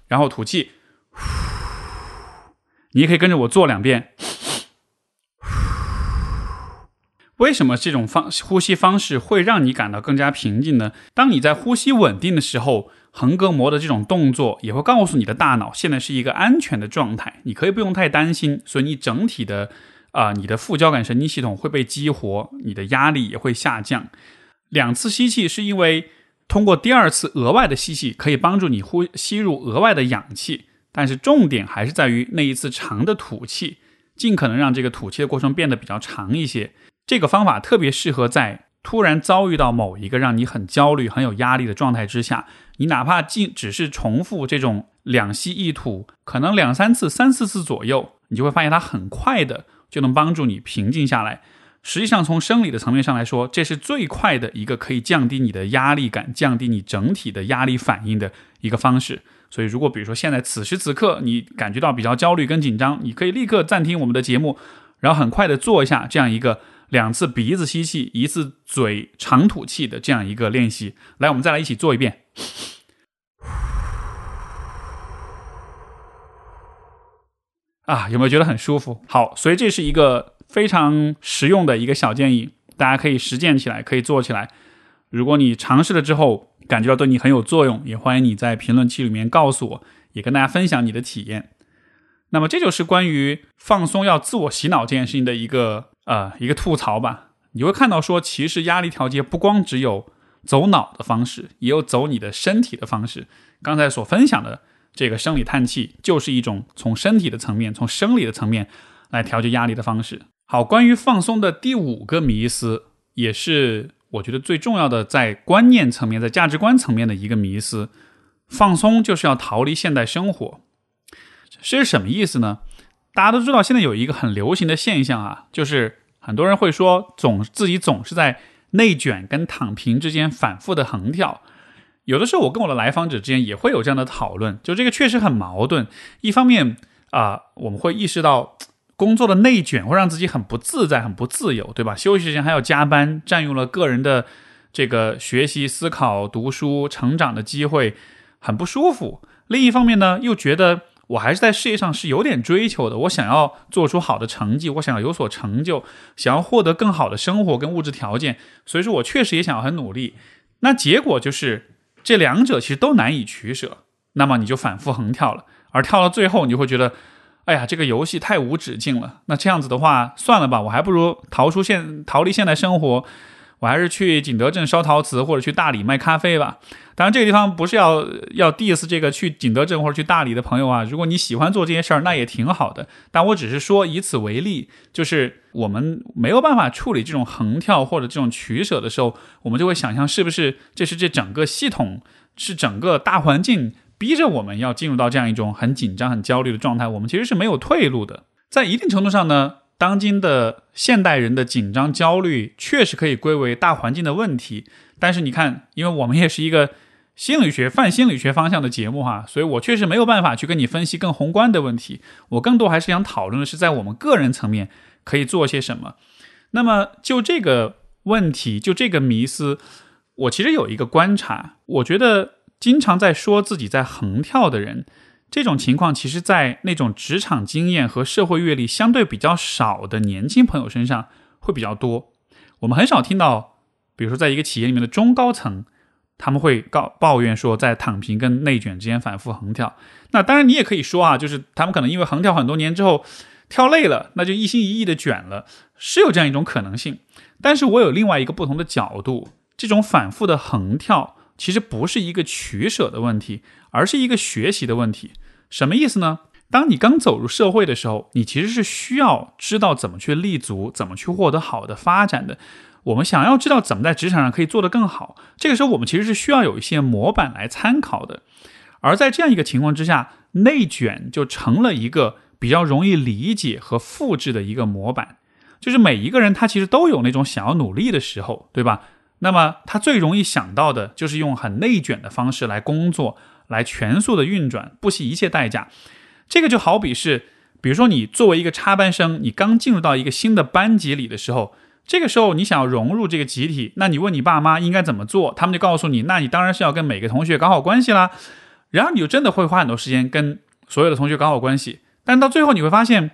A: 然后吐气。你也可以跟着我做两遍。为什么这种方呼吸方式会让你感到更加平静呢？当你在呼吸稳定的时候，横膈膜的这种动作也会告诉你的大脑，现在是一个安全的状态，你可以不用太担心。所以你整体的啊，你的副交感神经系统会被激活，你的压力也会下降。两次吸气是因为通过第二次额外的吸气，可以帮助你呼吸入额外的氧气。但是重点还是在于那一次长的吐气，尽可能让这个吐气的过程变得比较长一些。这个方法特别适合在突然遭遇到某一个让你很焦虑、很有压力的状态之下，你哪怕仅只是重复这种两吸一吐，可能两三次、三四次左右，你就会发现它很快的就能帮助你平静下来。实际上从生理的层面上来说，这是最快的一个可以降低你的压力感、降低你整体的压力反应的一个方式。所以，如果比如说现在此时此刻你感觉到比较焦虑跟紧张，你可以立刻暂停我们的节目，然后很快的做一下这样一个两次鼻子吸气、一次嘴长吐气的这样一个练习。来，我们再来一起做一遍。啊，有没有觉得很舒服？好，所以这是一个非常实用的一个小建议，大家可以实践起来，可以做起来。如果你尝试了之后感觉到对你很有作用，也欢迎你在评论区里面告诉我，也跟大家分享你的体验。那么这就是关于放松要自我洗脑这件事情的一个呃一个吐槽吧。你会看到说，其实压力调节不光只有走脑的方式，也有走你的身体的方式。刚才所分享的。这个生理叹气就是一种从身体的层面、从生理的层面来调节压力的方式。好，关于放松的第五个迷思，也是我觉得最重要的，在观念层面、在价值观层面的一个迷思：放松就是要逃离现代生活。这是什么意思呢？大家都知道，现在有一个很流行的现象啊，就是很多人会说，总自己总是在内卷跟躺平之间反复的横跳。有的时候，我跟我的来访者之间也会有这样的讨论，就这个确实很矛盾。一方面啊，我们会意识到工作的内卷会让自己很不自在、很不自由，对吧？休息时间还要加班，占用了个人的这个学习、思考、读书、成长的机会，很不舒服。另一方面呢，又觉得我还是在事业上是有点追求的，我想要做出好的成绩，我想要有所成就，想要获得更好的生活跟物质条件，所以说我确实也想要很努力。那结果就是。这两者其实都难以取舍，那么你就反复横跳了，而跳到最后，你就会觉得，哎呀，这个游戏太无止境了。那这样子的话，算了吧，我还不如逃出现，逃离现代生活。我还是去景德镇烧陶瓷，或者去大理卖咖啡吧。当然，这个地方不是要要 diss 这个去景德镇或者去大理的朋友啊。如果你喜欢做这些事儿，那也挺好的。但我只是说以此为例，就是我们没有办法处理这种横跳或者这种取舍的时候，我们就会想象是不是这是这整个系统是整个大环境逼着我们要进入到这样一种很紧张、很焦虑的状态。我们其实是没有退路的。在一定程度上呢。当今的现代人的紧张焦虑确实可以归为大环境的问题，但是你看，因为我们也是一个心理学泛心理学方向的节目哈，所以我确实没有办法去跟你分析更宏观的问题。我更多还是想讨论的是在我们个人层面可以做些什么。那么就这个问题，就这个迷思，我其实有一个观察，我觉得经常在说自己在横跳的人。这种情况，其实，在那种职场经验和社会阅历相对比较少的年轻朋友身上会比较多。我们很少听到，比如说，在一个企业里面的中高层，他们会告抱怨说，在躺平跟内卷之间反复横跳。那当然，你也可以说啊，就是他们可能因为横跳很多年之后跳累了，那就一心一意的卷了，是有这样一种可能性。但是我有另外一个不同的角度，这种反复的横跳。其实不是一个取舍的问题，而是一个学习的问题。什么意思呢？当你刚走入社会的时候，你其实是需要知道怎么去立足，怎么去获得好的发展的。我们想要知道怎么在职场上可以做得更好，这个时候我们其实是需要有一些模板来参考的。而在这样一个情况之下，内卷就成了一个比较容易理解和复制的一个模板。就是每一个人他其实都有那种想要努力的时候，对吧？那么他最容易想到的就是用很内卷的方式来工作，来全速的运转，不惜一切代价。这个就好比是，比如说你作为一个插班生，你刚进入到一个新的班级里的时候，这个时候你想要融入这个集体，那你问你爸妈应该怎么做，他们就告诉你，那你当然是要跟每个同学搞好关系啦。然后你就真的会花很多时间跟所有的同学搞好关系，但到最后你会发现，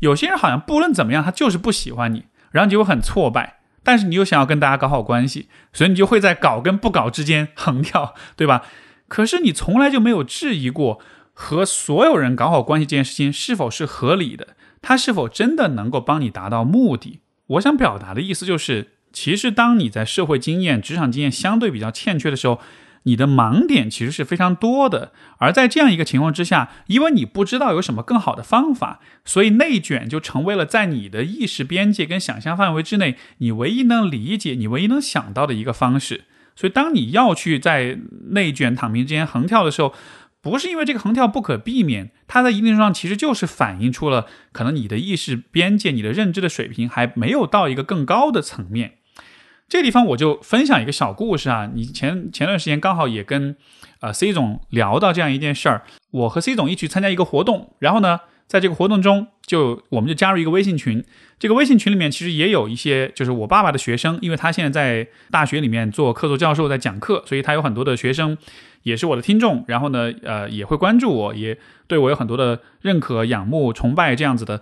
A: 有些人好像不论怎么样，他就是不喜欢你，然后你就会很挫败。但是你又想要跟大家搞好关系，所以你就会在搞跟不搞之间横跳，对吧？可是你从来就没有质疑过和所有人搞好关系这件事情是否是合理的，它是否真的能够帮你达到目的？我想表达的意思就是，其实当你在社会经验、职场经验相对比较欠缺的时候。你的盲点其实是非常多的，而在这样一个情况之下，因为你不知道有什么更好的方法，所以内卷就成为了在你的意识边界跟想象范围之内，你唯一能理解、你唯一能想到的一个方式。所以，当你要去在内卷躺平之间横跳的时候，不是因为这个横跳不可避免，它在一定程度上其实就是反映出了可能你的意识边界、你的认知的水平还没有到一个更高的层面。这个地方我就分享一个小故事啊，你前前段时间刚好也跟呃 C 总聊到这样一件事儿，我和 C 总一起参加一个活动，然后呢。在这个活动中，就我们就加入一个微信群。这个微信群里面其实也有一些，就是我爸爸的学生，因为他现在在大学里面做客座教授，在讲课，所以他有很多的学生也是我的听众。然后呢，呃，也会关注我，也对我有很多的认可、仰慕、崇拜这样子的。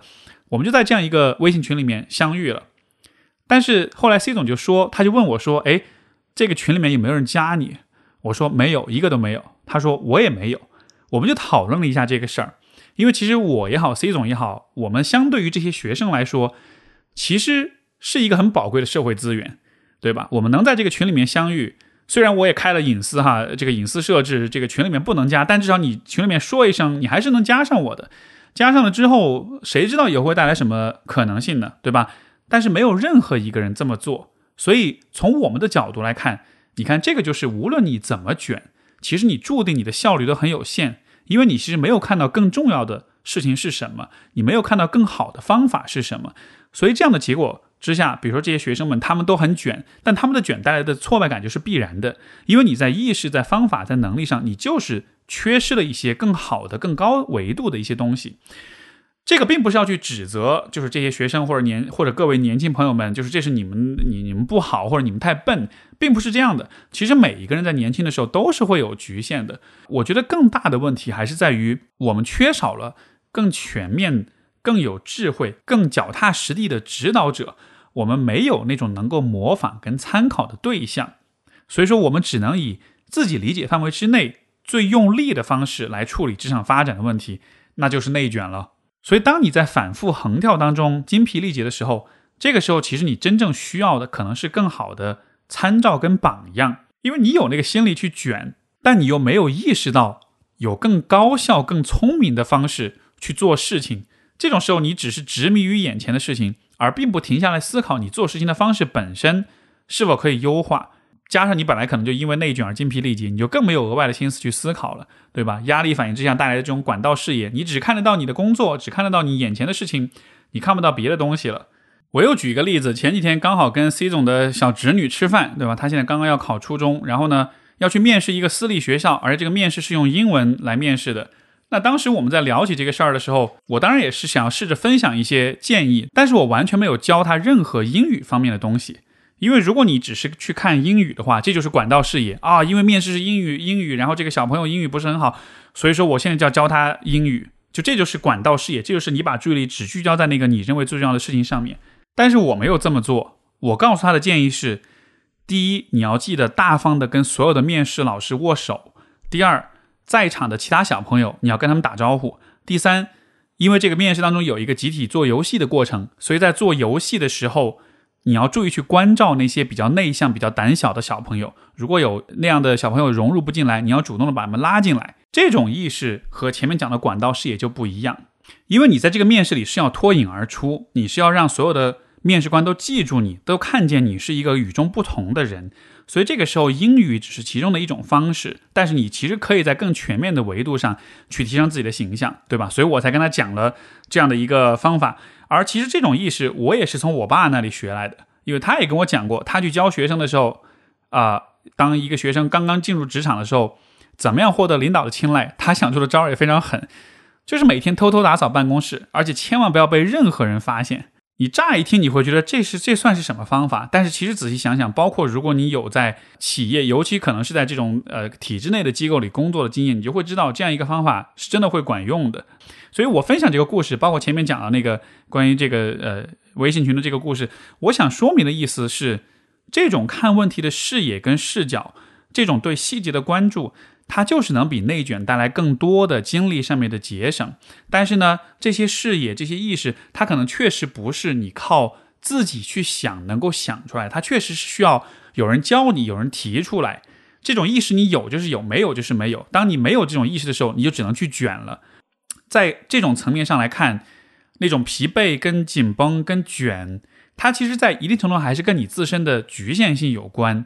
A: 我们就在这样一个微信群里面相遇了。但是后来 C 总就说，他就问我说：“哎，这个群里面有没有人加你？”我说：“没有，一个都没有。”他说：“我也没有。”我们就讨论了一下这个事儿。因为其实我也好，C 总也好，我们相对于这些学生来说，其实是一个很宝贵的社会资源，对吧？我们能在这个群里面相遇，虽然我也开了隐私哈，这个隐私设置，这个群里面不能加，但至少你群里面说一声，你还是能加上我的。加上了之后，谁知道以后会带来什么可能性呢？对吧？但是没有任何一个人这么做，所以从我们的角度来看，你看这个就是无论你怎么卷，其实你注定你的效率都很有限。因为你其实没有看到更重要的事情是什么，你没有看到更好的方法是什么，所以这样的结果之下，比如说这些学生们他们都很卷，但他们的卷带来的挫败感就是必然的，因为你在意识、在方法、在能力上，你就是缺失了一些更好的、更高维度的一些东西。这个并不是要去指责，就是这些学生或者年或者各位年轻朋友们，就是这是你们你你们不好或者你们太笨，并不是这样的。其实每一个人在年轻的时候都是会有局限的。我觉得更大的问题还是在于我们缺少了更全面、更有智慧、更脚踏实地的指导者，我们没有那种能够模仿跟参考的对象，所以说我们只能以自己理解范围之内最用力的方式来处理职场发展的问题，那就是内卷了。所以，当你在反复横跳当中精疲力竭的时候，这个时候其实你真正需要的可能是更好的参照跟榜样，因为你有那个心力去卷，但你又没有意识到有更高效、更聪明的方式去做事情。这种时候，你只是执迷于眼前的事情，而并不停下来思考你做事情的方式本身是否可以优化。加上你本来可能就因为内卷而精疲力竭，你就更没有额外的心思去思考了，对吧？压力反应之下带来的这种管道视野，你只看得到你的工作，只看得到你眼前的事情，你看不到别的东西了。我又举一个例子，前几天刚好跟 C 总的小侄女吃饭，对吧？她现在刚刚要考初中，然后呢要去面试一个私立学校，而这个面试是用英文来面试的。那当时我们在聊起这个事儿的时候，我当然也是想要试着分享一些建议，但是我完全没有教他任何英语方面的东西。因为如果你只是去看英语的话，这就是管道视野啊。因为面试是英语，英语，然后这个小朋友英语不是很好，所以说我现在就要教他英语，就这就是管道视野，这就是你把注意力只聚焦在那个你认为最重要的事情上面。但是我没有这么做，我告诉他的建议是：第一，你要记得大方的跟所有的面试老师握手；第二，在场的其他小朋友你要跟他们打招呼；第三，因为这个面试当中有一个集体做游戏的过程，所以在做游戏的时候。你要注意去关照那些比较内向、比较胆小的小朋友。如果有那样的小朋友融入不进来，你要主动的把他们拉进来。这种意识和前面讲的管道视野就不一样，因为你在这个面试里是要脱颖而出，你是要让所有的面试官都记住你，都看见你是一个与众不同的人。所以这个时候，英语只是其中的一种方式，但是你其实可以在更全面的维度上去提升自己的形象，对吧？所以我才跟他讲了这样的一个方法。而其实这种意识，我也是从我爸那里学来的，因为他也跟我讲过，他去教学生的时候，啊，当一个学生刚刚进入职场的时候，怎么样获得领导的青睐，他想出的招也非常狠，就是每天偷偷打扫办公室，而且千万不要被任何人发现。你乍一听你会觉得这是这算是什么方法？但是其实仔细想想，包括如果你有在企业，尤其可能是在这种呃体制内的机构里工作的经验，你就会知道这样一个方法是真的会管用的。所以我分享这个故事，包括前面讲的那个关于这个呃微信群的这个故事，我想说明的意思是，这种看问题的视野跟视角，这种对细节的关注。它就是能比内卷带来更多的精力上面的节省，但是呢，这些视野、这些意识，它可能确实不是你靠自己去想能够想出来，它确实是需要有人教你，有人提出来。这种意识你有就是有，没有就是没有。当你没有这种意识的时候，你就只能去卷了。在这种层面上来看，那种疲惫、跟紧绷、跟卷，它其实在一定程度还是跟你自身的局限性有关。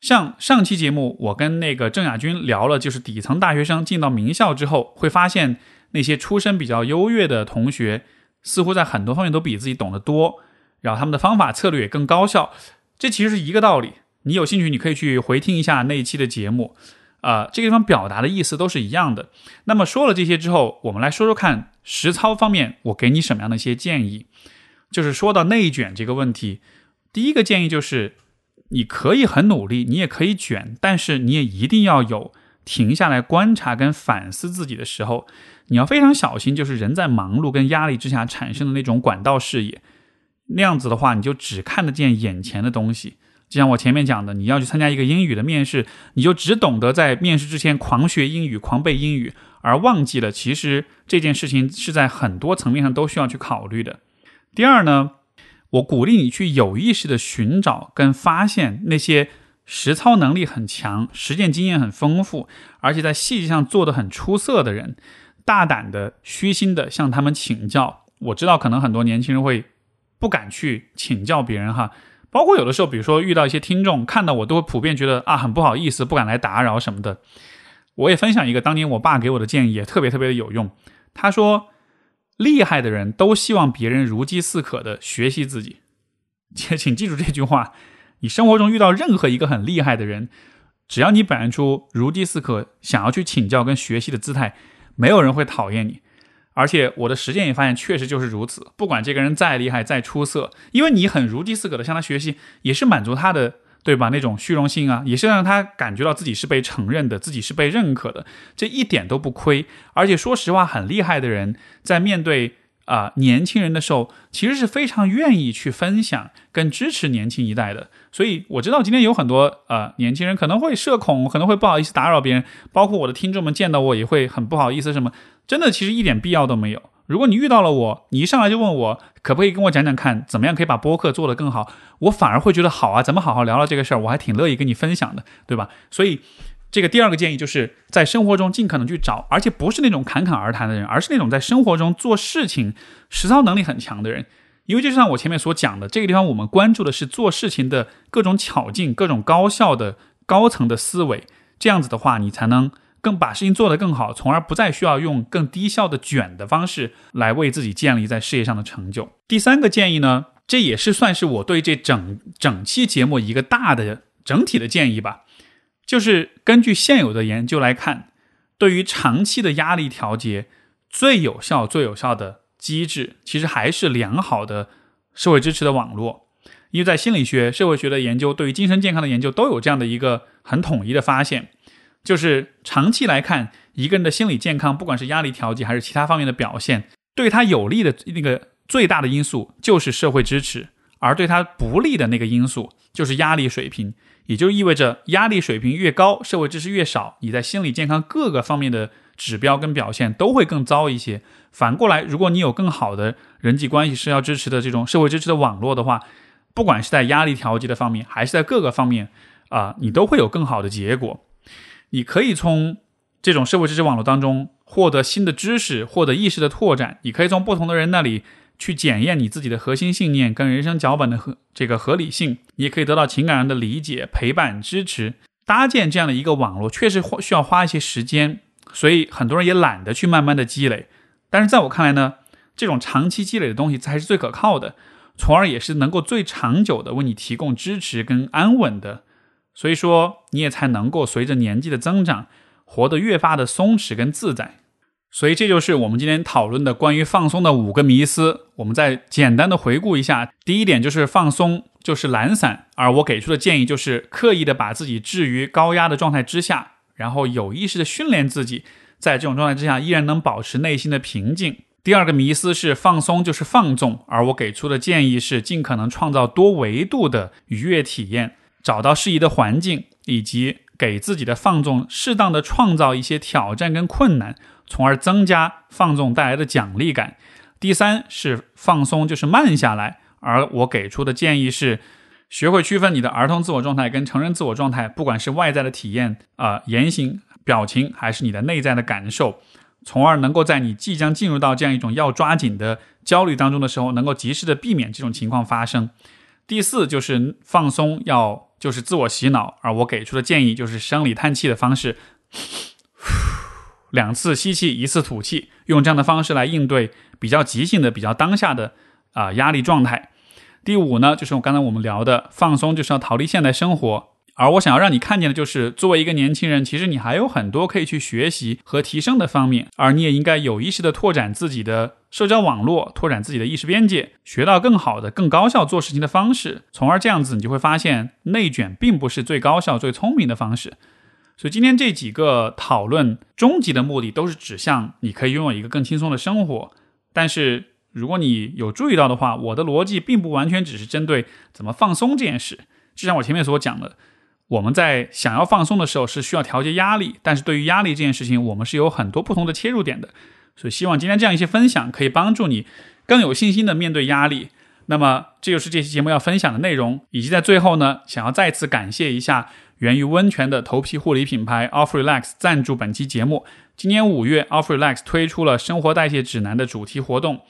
A: 像上期节目，我跟那个郑亚军聊了，就是底层大学生进到名校之后，会发现那些出身比较优越的同学，似乎在很多方面都比自己懂得多，然后他们的方法策略也更高效。这其实是一个道理。你有兴趣，你可以去回听一下那一期的节目。啊，这个地方表达的意思都是一样的。那么说了这些之后，我们来说说看实操方面，我给你什么样的一些建议？就是说到内卷这个问题，第一个建议就是。你可以很努力，你也可以卷，但是你也一定要有停下来观察跟反思自己的时候。你要非常小心，就是人在忙碌跟压力之下产生的那种管道视野。那样子的话，你就只看得见眼前的东西。就像我前面讲的，你要去参加一个英语的面试，你就只懂得在面试之前狂学英语、狂背英语，而忘记了其实这件事情是在很多层面上都需要去考虑的。第二呢？我鼓励你去有意识的寻找跟发现那些实操能力很强、实践经验很丰富，而且在细节上做得很出色的人，大胆的、虚心的向他们请教。我知道可能很多年轻人会不敢去请教别人哈，包括有的时候，比如说遇到一些听众看到我，都会普遍觉得啊很不好意思，不敢来打扰什么的。我也分享一个当年我爸给我的建议，也特别特别的有用。他说。厉害的人都希望别人如饥似渴的学习自己，请 请记住这句话。你生活中遇到任何一个很厉害的人，只要你表现出如饥似渴想要去请教跟学习的姿态，没有人会讨厌你。而且我的实践也发现，确实就是如此。不管这个人再厉害再出色，因为你很如饥似渴的向他学习，也是满足他的。对吧？那种虚荣心啊，也是让他感觉到自己是被承认的，自己是被认可的，这一点都不亏。而且说实话，很厉害的人在面对啊年轻人的时候，其实是非常愿意去分享跟支持年轻一代的。所以我知道今天有很多呃年轻人可能会社恐，可能会不好意思打扰别人，包括我的听众们见到我也会很不好意思。什么？真的，其实一点必要都没有。如果你遇到了我，你一上来就问我可不可以跟我讲讲看，怎么样可以把播客做得更好，我反而会觉得好啊，咱们好好聊聊这个事儿，我还挺乐意跟你分享的，对吧？所以，这个第二个建议就是在生活中尽可能去找，而且不是那种侃侃而谈的人，而是那种在生活中做事情实操能力很强的人。因为就像我前面所讲的，这个地方我们关注的是做事情的各种巧劲、各种高效的高层的思维，这样子的话，你才能。更把事情做得更好，从而不再需要用更低效的卷的方式来为自己建立在事业上的成就。第三个建议呢，这也是算是我对这整整期节目一个大的整体的建议吧，就是根据现有的研究来看，对于长期的压力调节，最有效、最有效的机制，其实还是良好的社会支持的网络。因为在心理学、社会学的研究，对于精神健康的研究，都有这样的一个很统一的发现。就是长期来看，一个人的心理健康，不管是压力调节还是其他方面的表现，对他有利的那个最大的因素就是社会支持，而对他不利的那个因素就是压力水平。也就意味着压力水平越高，社会支持越少，你在心理健康各个方面的指标跟表现都会更糟一些。反过来，如果你有更好的人际关系、社交支持的这种社会支持的网络的话，不管是在压力调节的方面，还是在各个方面啊，你都会有更好的结果。你可以从这种社会支持网络当中获得新的知识，获得意识的拓展。你可以从不同的人那里去检验你自己的核心信念跟人生脚本的合这个合理性。你也可以得到情感上的理解、陪伴、支持。搭建这样的一个网络，确实需要花一些时间，所以很多人也懒得去慢慢的积累。但是在我看来呢，这种长期积累的东西才是最可靠的，从而也是能够最长久的为你提供支持跟安稳的。所以说，你也才能够随着年纪的增长，活得越发的松弛跟自在。所以，这就是我们今天讨论的关于放松的五个迷思。我们再简单的回顾一下：第一点就是放松就是懒散，而我给出的建议就是刻意的把自己置于高压的状态之下，然后有意识的训练自己，在这种状态之下依然能保持内心的平静。第二个迷思是放松就是放纵，而我给出的建议是尽可能创造多维度的愉悦体验。找到适宜的环境，以及给自己的放纵适当的创造一些挑战跟困难，从而增加放纵带来的奖励感。第三是放松，就是慢下来。而我给出的建议是，学会区分你的儿童自我状态跟成人自我状态，不管是外在的体验啊、言行、表情，还是你的内在的感受，从而能够在你即将进入到这样一种要抓紧的焦虑当中的时候，能够及时的避免这种情况发生。第四就是放松要。就是自我洗脑，而我给出的建议就是生理叹气的方式，两次吸气，一次吐气，用这样的方式来应对比较急性的、比较当下的啊压力状态。第五呢，就是我刚才我们聊的放松，就是要逃离现代生活。而我想要让你看见的就是，作为一个年轻人，其实你还有很多可以去学习和提升的方面，而你也应该有意识的拓展自己的社交网络，拓展自己的意识边界，学到更好的、更高效做事情的方式，从而这样子，你就会发现内卷并不是最高效、最聪明的方式。所以今天这几个讨论，终极的目的都是指向你可以拥有一个更轻松的生活。但是如果你有注意到的话，我的逻辑并不完全只是针对怎么放松这件事，就像我前面所讲的。我们在想要放松的时候是需要调节压力，但是对于压力这件事情，我们是有很多不同的切入点的。所以希望今天这样一些分享可以帮助你更有信心的面对压力。那么这就是这期节目要分享的内容，以及在最后呢，想要再次感谢一下源于温泉的头皮护理品牌 Off Relax 赞助本期节目。今年五月，Off Relax 推出了生活代谢指南的主题活动，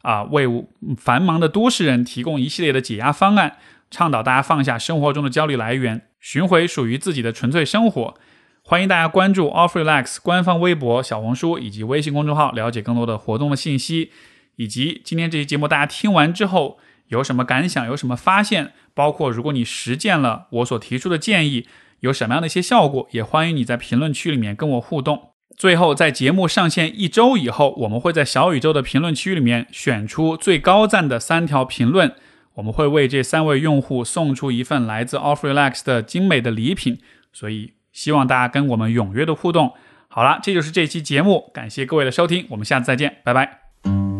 A: 啊，为繁忙的都市人提供一系列的解压方案。倡导大家放下生活中的焦虑来源，寻回属于自己的纯粹生活。欢迎大家关注 Off Relax 官方微博、小红书以及微信公众号，了解更多的活动的信息。以及今天这期节目大家听完之后有什么感想、有什么发现？包括如果你实践了我所提出的建议，有什么样的一些效果？也欢迎你在评论区里面跟我互动。最后，在节目上线一周以后，我们会在小宇宙的评论区里面选出最高赞的三条评论。我们会为这三位用户送出一份来自 Off Relax 的精美的礼品，所以希望大家跟我们踊跃的互动。好了，这就是这期节目，感谢各位的收听，我们下次再见，拜拜。